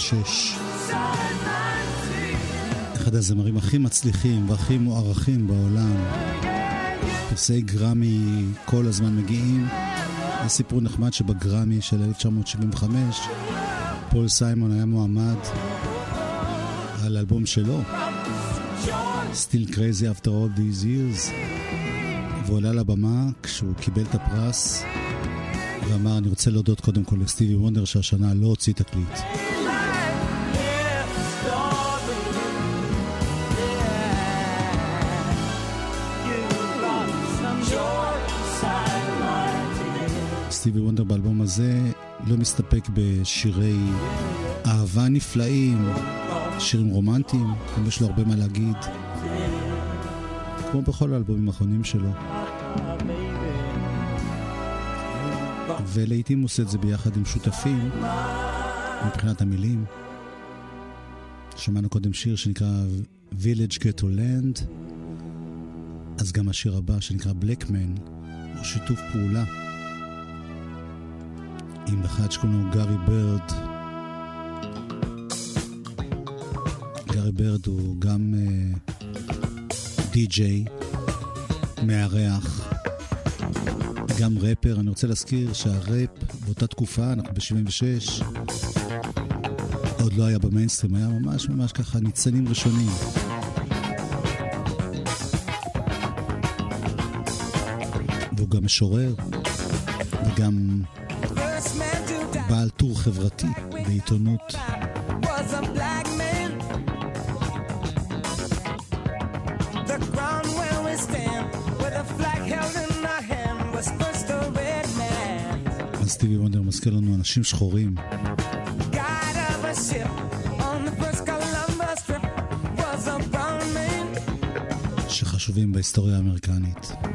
שש. אחד הזמרים הכי מצליחים והכי מוערכים בעולם. פרסי גרמי כל הזמן מגיעים. זה סיפור נחמד שבגרמי של 1975 פול סיימון היה מועמד על אלבום שלו, Still Crazy After All These Years, והוא עלה לבמה כשהוא קיבל את הפרס ואמר, אני רוצה להודות קודם כל לסטיבי וונדר שהשנה לא הוציא תקליט. סטיבי וונדר באלבום הזה לא מסתפק בשירי אהבה נפלאים, שירים רומנטיים, גם יש לו הרבה מה להגיד, כמו בכל האלבומים האחרונים שלו. ולעיתים הוא עושה את זה ביחד עם שותפים, מבחינת המילים. שמענו קודם שיר שנקרא Village Ghetto Land, אז גם השיר הבא שנקרא Black Man הוא שיתוף פעולה. עם אחד שקוראים לו גארי ברד. גארי ברד הוא גם אה, די-ג'יי, uh, מארח, גם ראפר. אני רוצה להזכיר שהראפ באותה תקופה, אנחנו ב-76, עוד לא היה במיינסטרים, היה ממש ממש ככה ניצנים ראשונים. והוא גם משורר, וגם בעל טור חברתי בעיתונות. אז טיבי וונדר מזכיר לנו אנשים שחורים. שחשובים בהיסטוריה האמריקנית.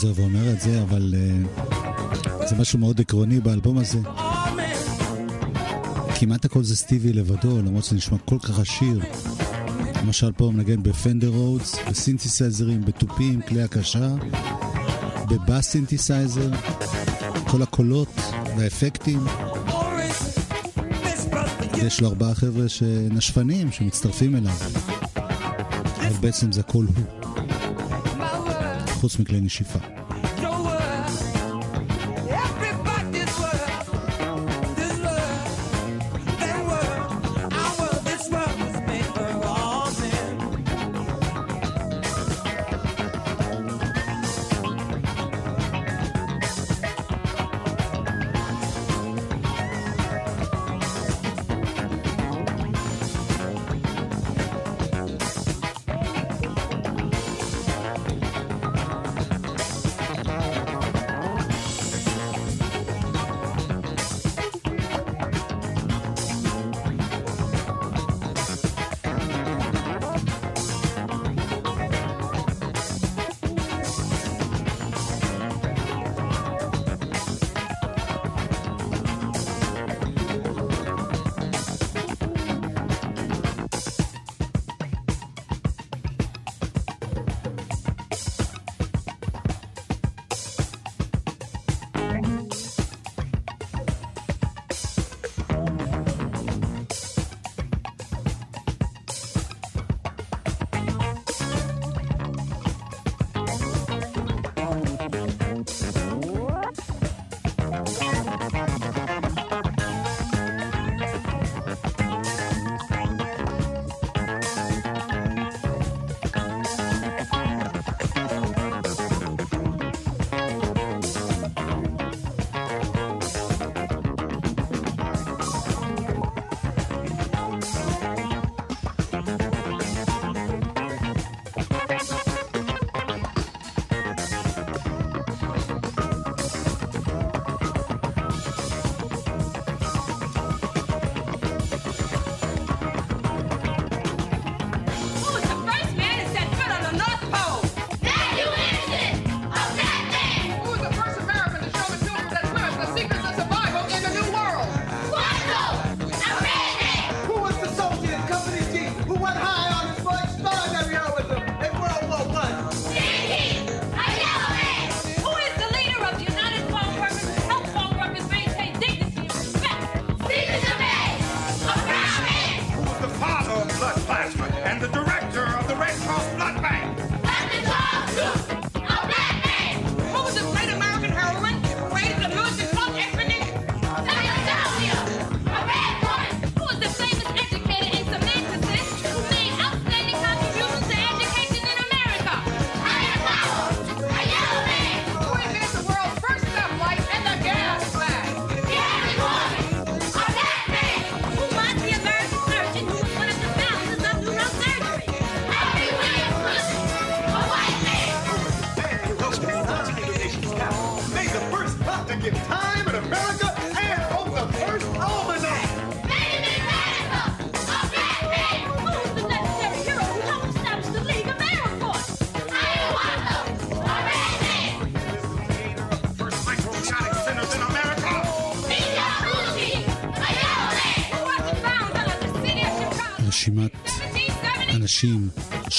חוזר ואומר את זה, אבל uh, זה משהו מאוד עקרוני באלבום הזה. כמעט הכל זה סטיבי לבדו, למרות שזה נשמע כל כך עשיר. למשל פה הוא מנגן ב Fender Rhodes, בסינתסייזרים, בתופים, כלי הקשה, בבאס סינתסייזר, כל הקולות והאפקטים. יש לו ארבעה חבר'ה נשפנים, שמצטרפים אליו. אבל בעצם זה הכל הוא. חוץ מכלי נשיפה.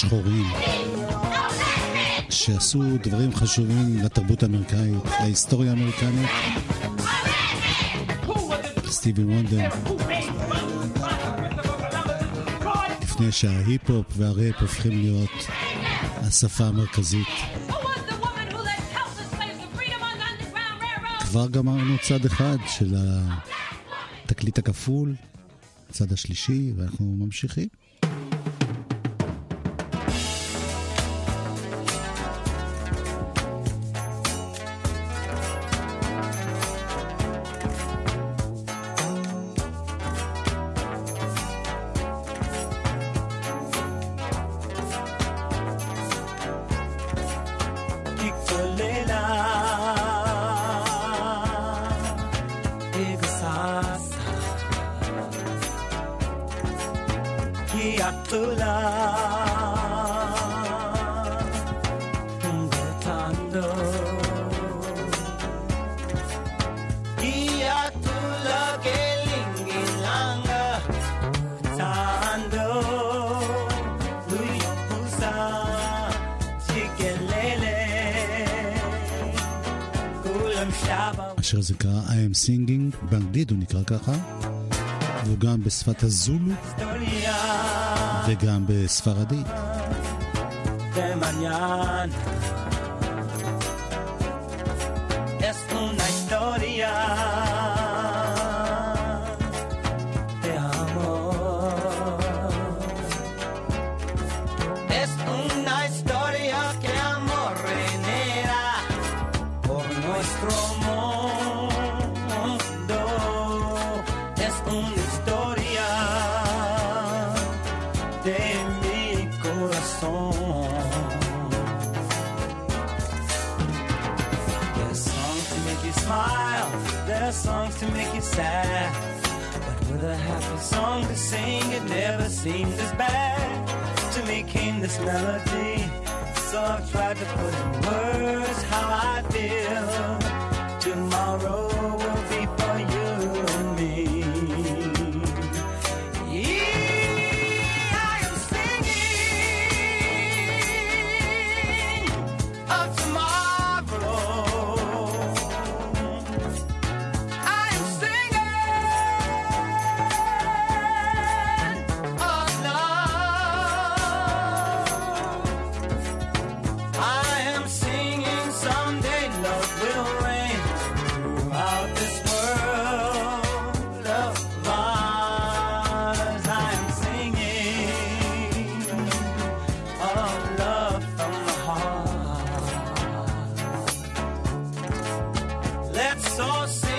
שחורים שעשו דברים חשובים לתרבות האמריקאית, להיסטוריה האמריקנית. סטיבי וונדר. לפני שההיפ-הופ והראפ הופכים להיות השפה המרכזית. כבר גמרנו צד אחד של התקליט הכפול, הצד השלישי, ואנחנו ממשיכים. בשפת הזולו וגם בספרדית. Sad. But with a happy song to sing, it never seems as bad. To me came this melody, so I've tried so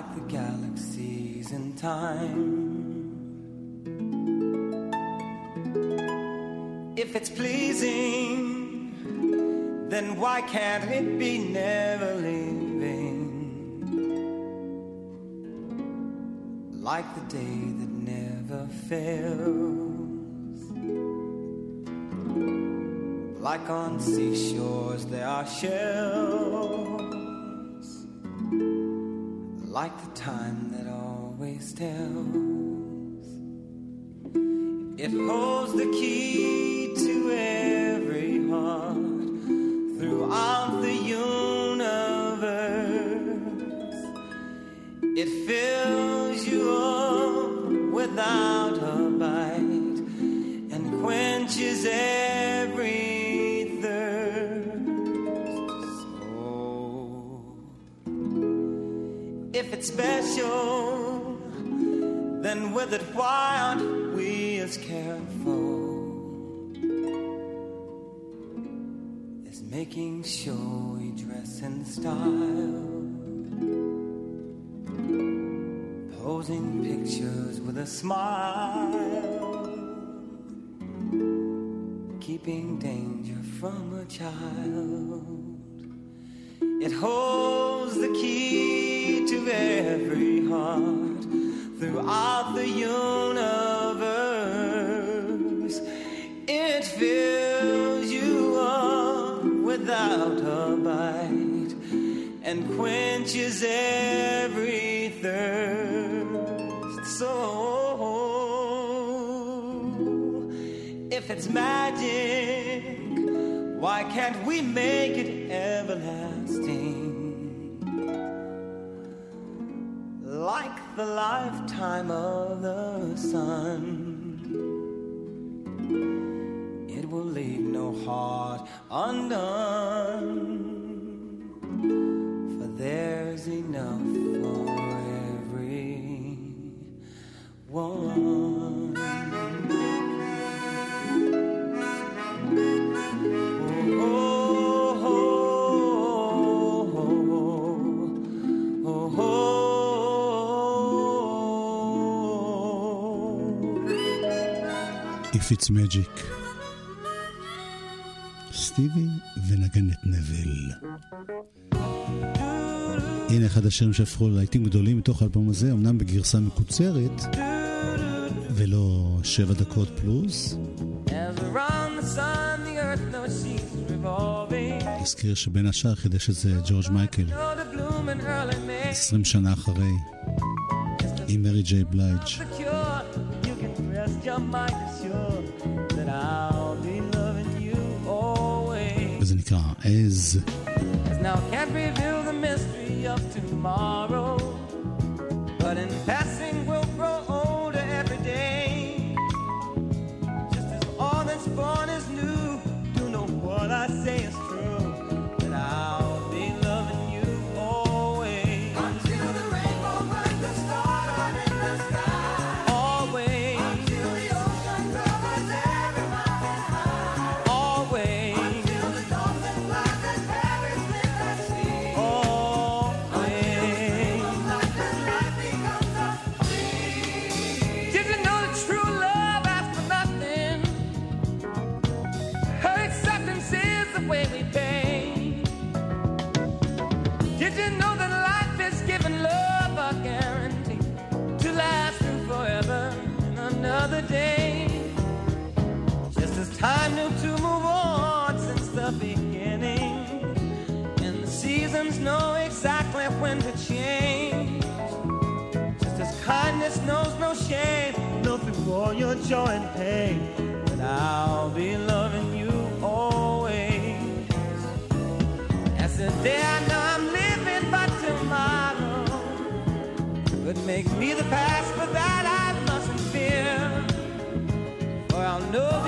like the galaxies in time. If it's pleasing, then why can't it be never leaving? Like the day that never fails. Like on seashores there are shells. Like the time that always tells. It holds the key to every heart throughout the universe. It fills you up without a bite and quenches every it's special, then with it, why aren't we as careful as making sure we dress in style? Posing pictures with a smile, keeping danger from a child. It holds the key every heart throughout the universe. It fills you up without a bite and quenches every thirst. So, if it's magic, why can't we make it everlasting? Like the lifetime of the sun, it will leave no heart undone. For there's enough for every one. It's magic. סטיבי ונגנת נבל. הנה אחד השירים שהפכו ללהיטים גדולים מתוך האלבום הזה, אמנם בגרסה מקוצרת, ולא שבע דקות פלוס. נזכיר שבין השאר חידש את זה ג'ורג' מייקל, Know the bloom in early May. 20 שנה אחרי, עם מרי ג'יי בלייג'. Your mind וזה נקרא עז. As now can't reveal the mystery of tomorrow, but in passing Shame, through all your joy and pain, that I'll be loving you always. As the day I know I'm living, but tomorrow could make me the past, but that I mustn't fear. For I'll know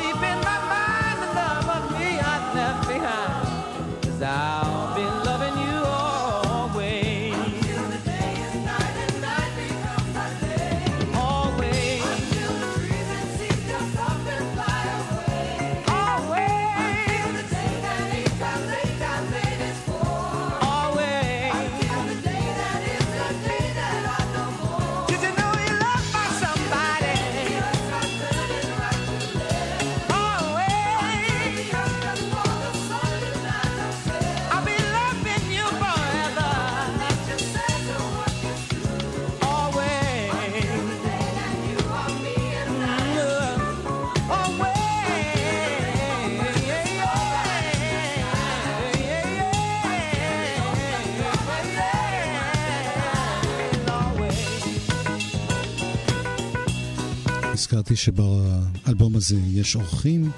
הזכרתי שבאלבום הזה יש אורחים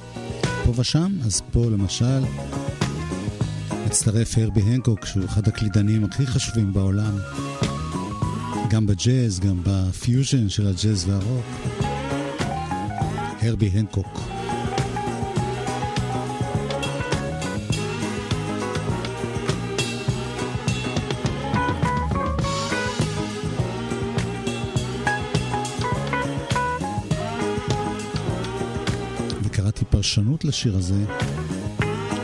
פה ושם, אז פה למשל מצטרף הרבי הנקוק, שהוא אחד הקלידנים הכי חשובים בעולם, גם בג'אז, גם בפיוז'ן של הג'אז והרוק. הרבי הנקוק. לשיר הזה,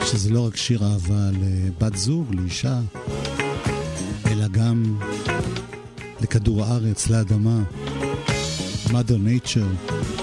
שזה לא רק שיר אהבה לבת זוג, לאישה, אלא גם לכדור הארץ, לאדמה, mother nature.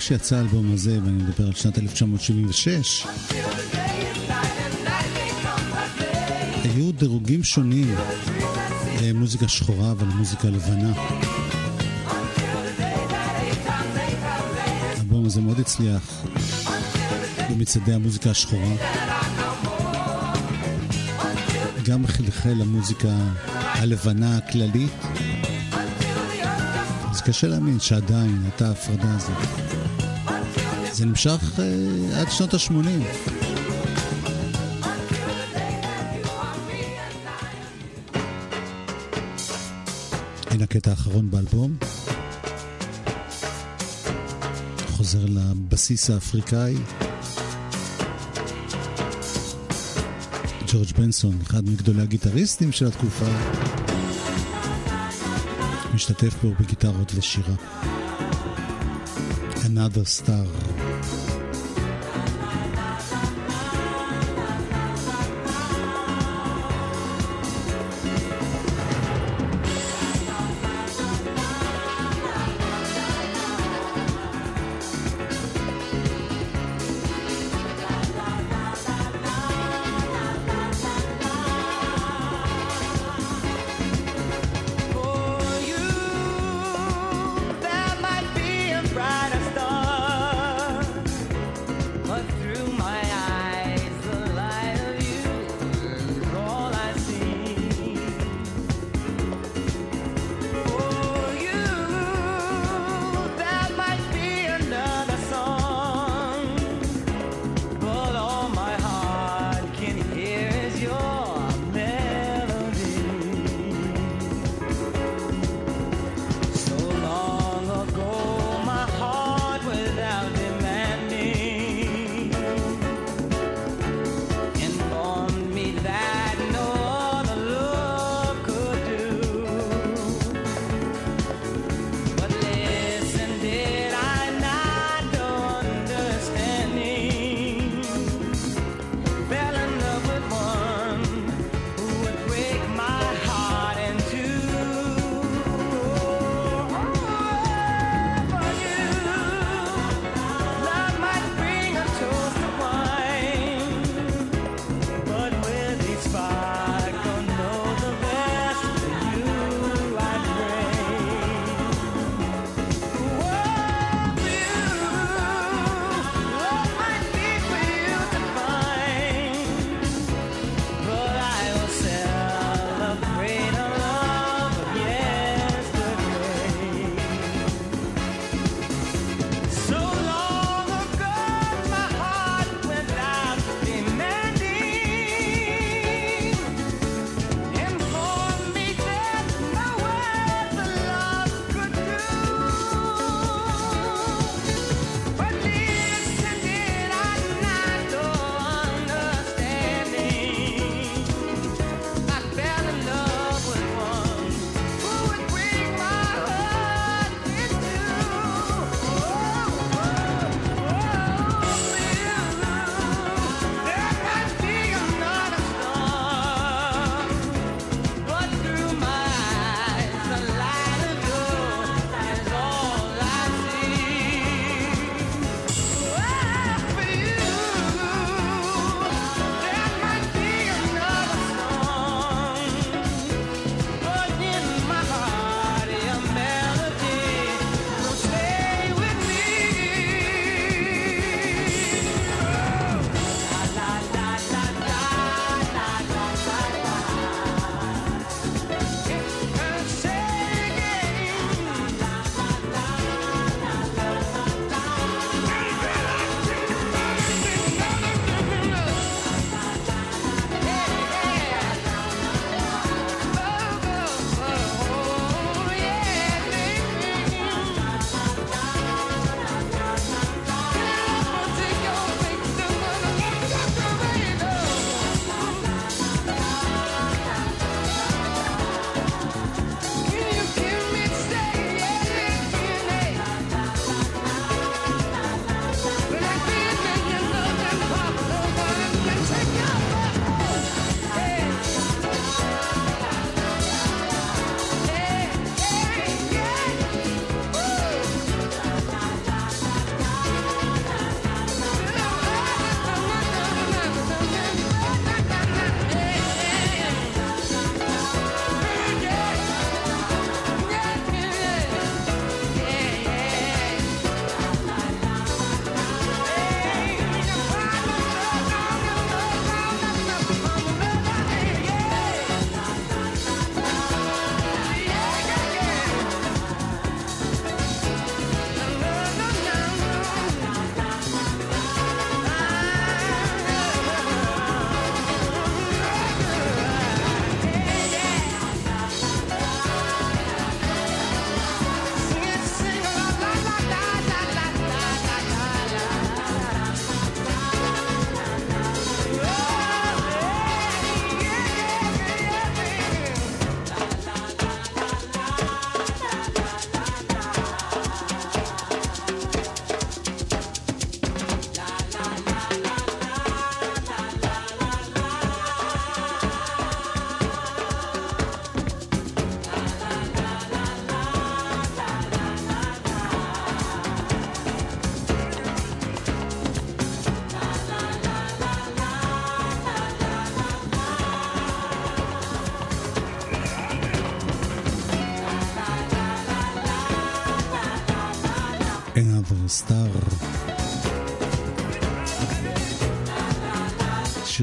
כשיצא האלבום הזה, ואני מדבר על שנת 1976, היו דירוגים שונים למוזיקה שחורה ולמוזיקה לבנה. האלבום הזה מאוד הצליח במצעדי המוזיקה השחורה. גם חלחל למוזיקה הלבנה הכללית. קשה להאמין שעדיין הייתה ההפרדה הזאת. זה נמשך אה, עד שנות ה-80. הנה הקטע האחרון באלבום. חוזר לבסיס האפריקאי. ג'ורג' בנסון, אחד מגדולי הגיטריסטים של התקופה, משתתף בו בגיטרות ושירה. Another Star.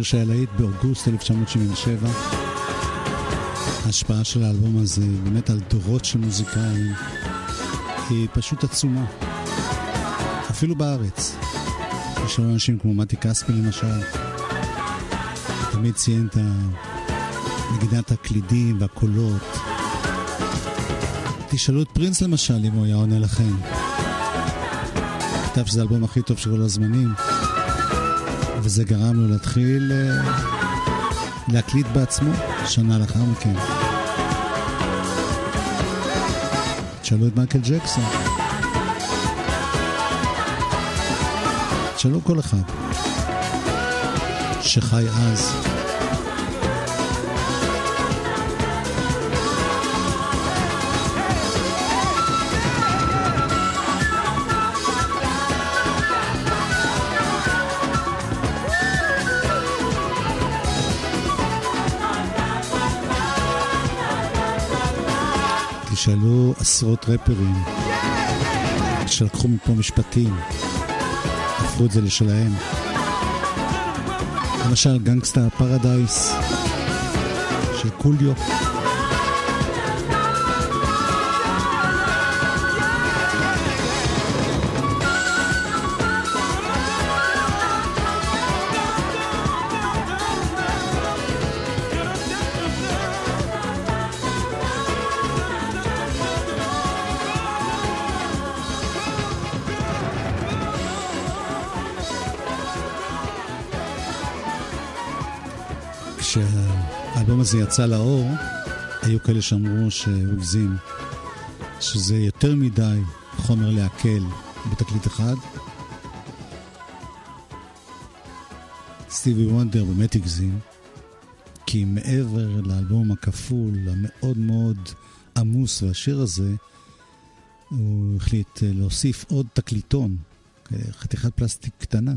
שהיה להיט באוגוסט 1977. ההשפעה של האלבום הזה באמת על דורות של מוזיקאים היא פשוט עצומה. אפילו בארץ. יש לנו אנשים כמו מתי כספי למשל, תמיד ציין את נגידת הקלידים והקולות. תשאלו את פרינס למשל אם הוא היה עונה לכם. כתב שזה האלבום הכי טוב של כל הזמנים, וזה גרם לו להתחיל אה, להקליט בעצמו שנה לאחר מכן. תשאלו את מייקל ג'קסון. תשאלו כל אחד שחי אז. תשאלו עשרות רפרים שלקחו מפה משפטים, הפכו את זה לשלהם. למשל גנגסטה פרדייס של קוליו. הזה יצא לאור, היו כאלה שאמרו שהוא הגזים, שזה יותר מדי חומר להקל בתקליט אחד. סטיבי וונדר באמת הגזים, כי מעבר לאלבום הכפול, המאוד מאוד עמוס והשיר הזה, הוא החליט להוסיף עוד תקליטון, חתיכת פלסטיק קטנה,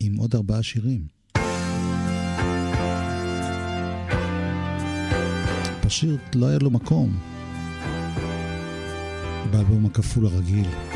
עם עוד ארבעה שירים. פשוט לא היה לו מקום באלבום הכפול הרגיל.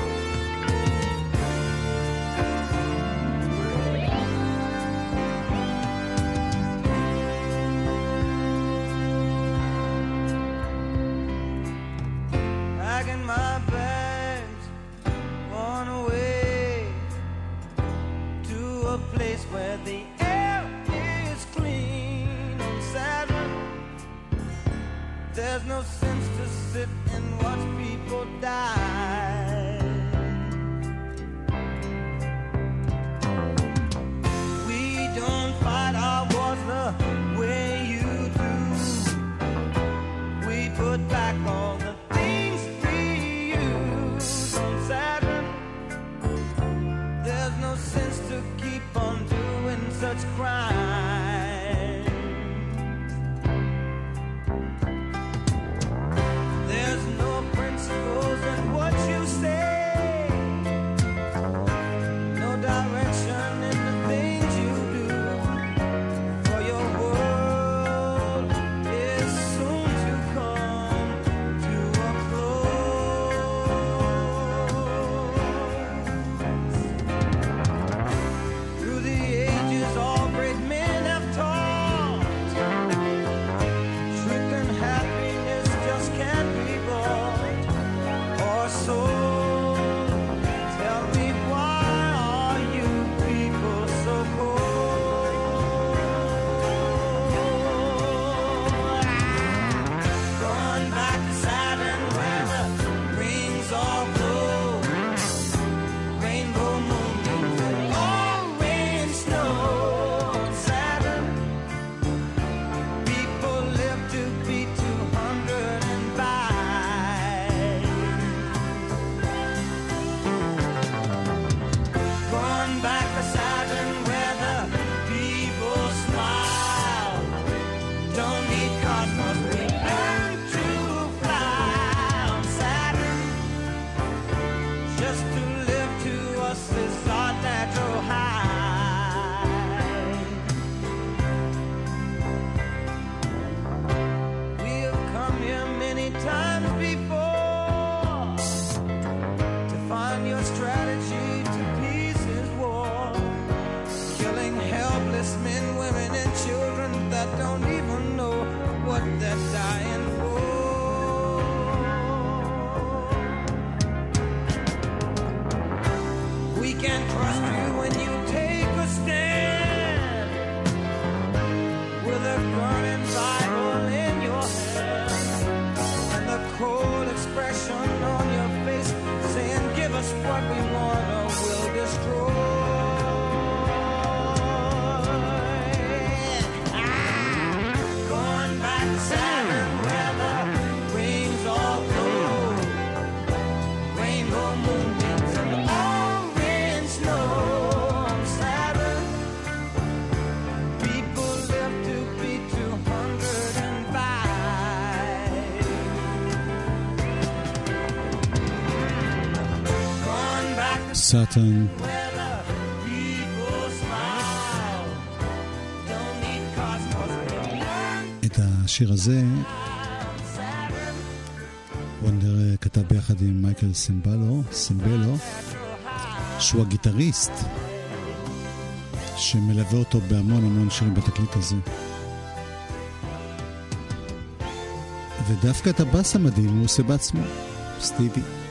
סאטן. את השיר הזה וונדר אה, כתב ביחד עם מייקל סמבלו, סמבלו, שהוא הגיטריסט שמלווה אותו בהמון המון שירים בתקליט הזה. ודווקא את הבאס המדהים הוא עושה בעצמו, סטיבי.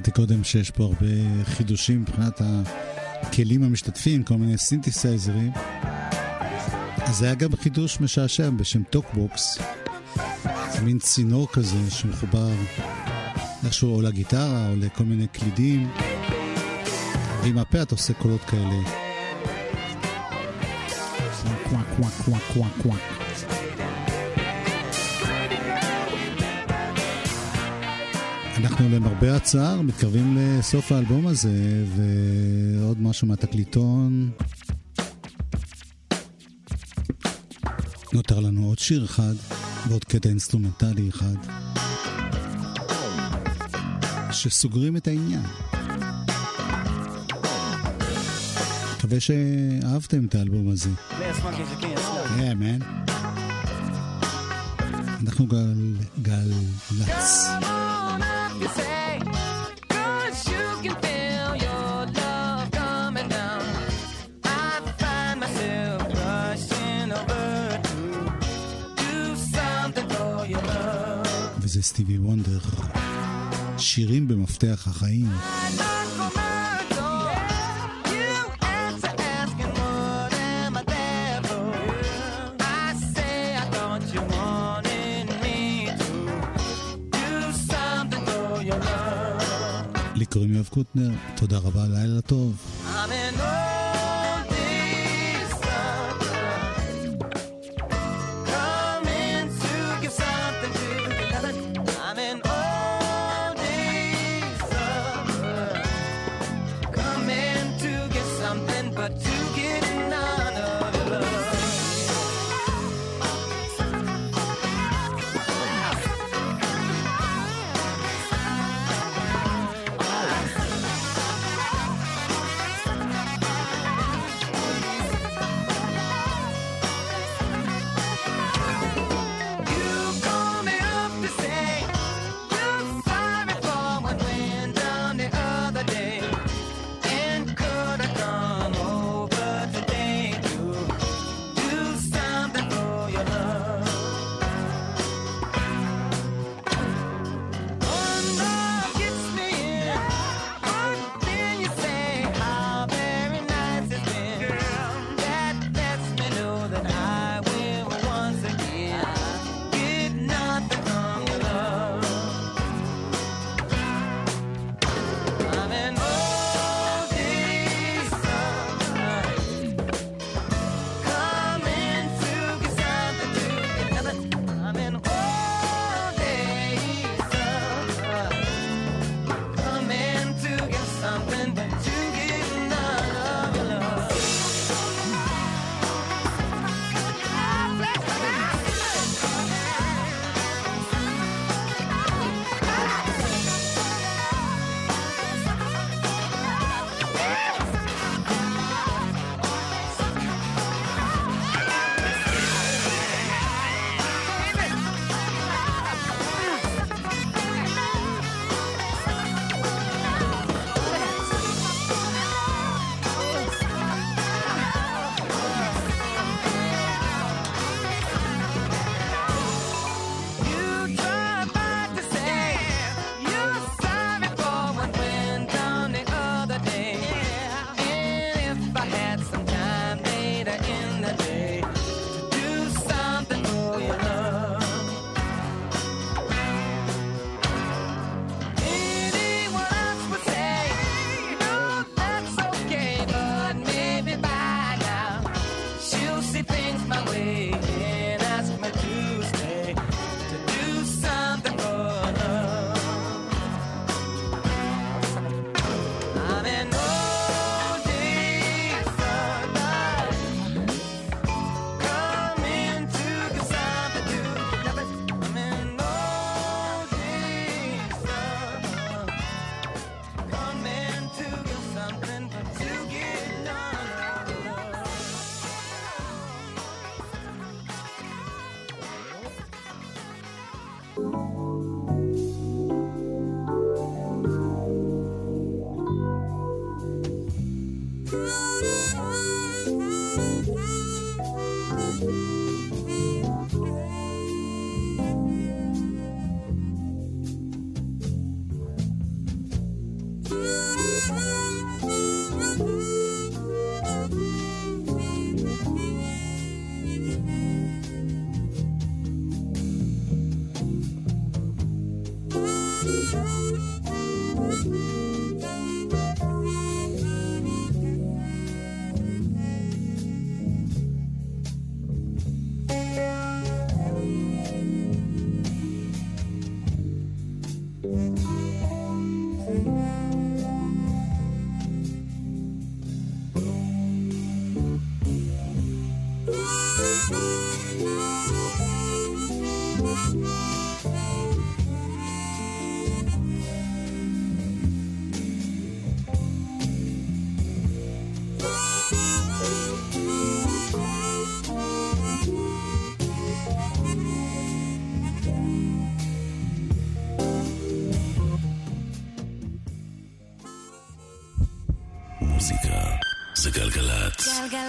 הזכרתי קודם שיש פה הרבה חידושים מבחינת הכלים המשתתפים, כל מיני סינתסייזרים. אז זה היה גם חידוש משעשע בשם talk box. מין צינור כזה שמחובר איכשהו או לגיטרה או לכל מיני קלידים. ועם הפה אתה עושה קולות כאלה. קוואק קוואק קוואק קוואק קוואק אנחנו למרבה הצער מתקרבים לסוף האלבום הזה, ועוד משהו מהתקליטון. נותר לנו עוד שיר אחד ועוד קטע אינסטרומנטלי אחד, שסוגרים את העניין. מקווה שאהבתם את האלבום הזה. Yeah, man. אנחנו גל... גל"צ. גל וזה סטיבי וונדר, שירים במפתח החיים. I know. קוטנר, תודה רבה, לילה טוב. I'm in love.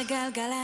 גלגלצ. גלגלגלגלצ.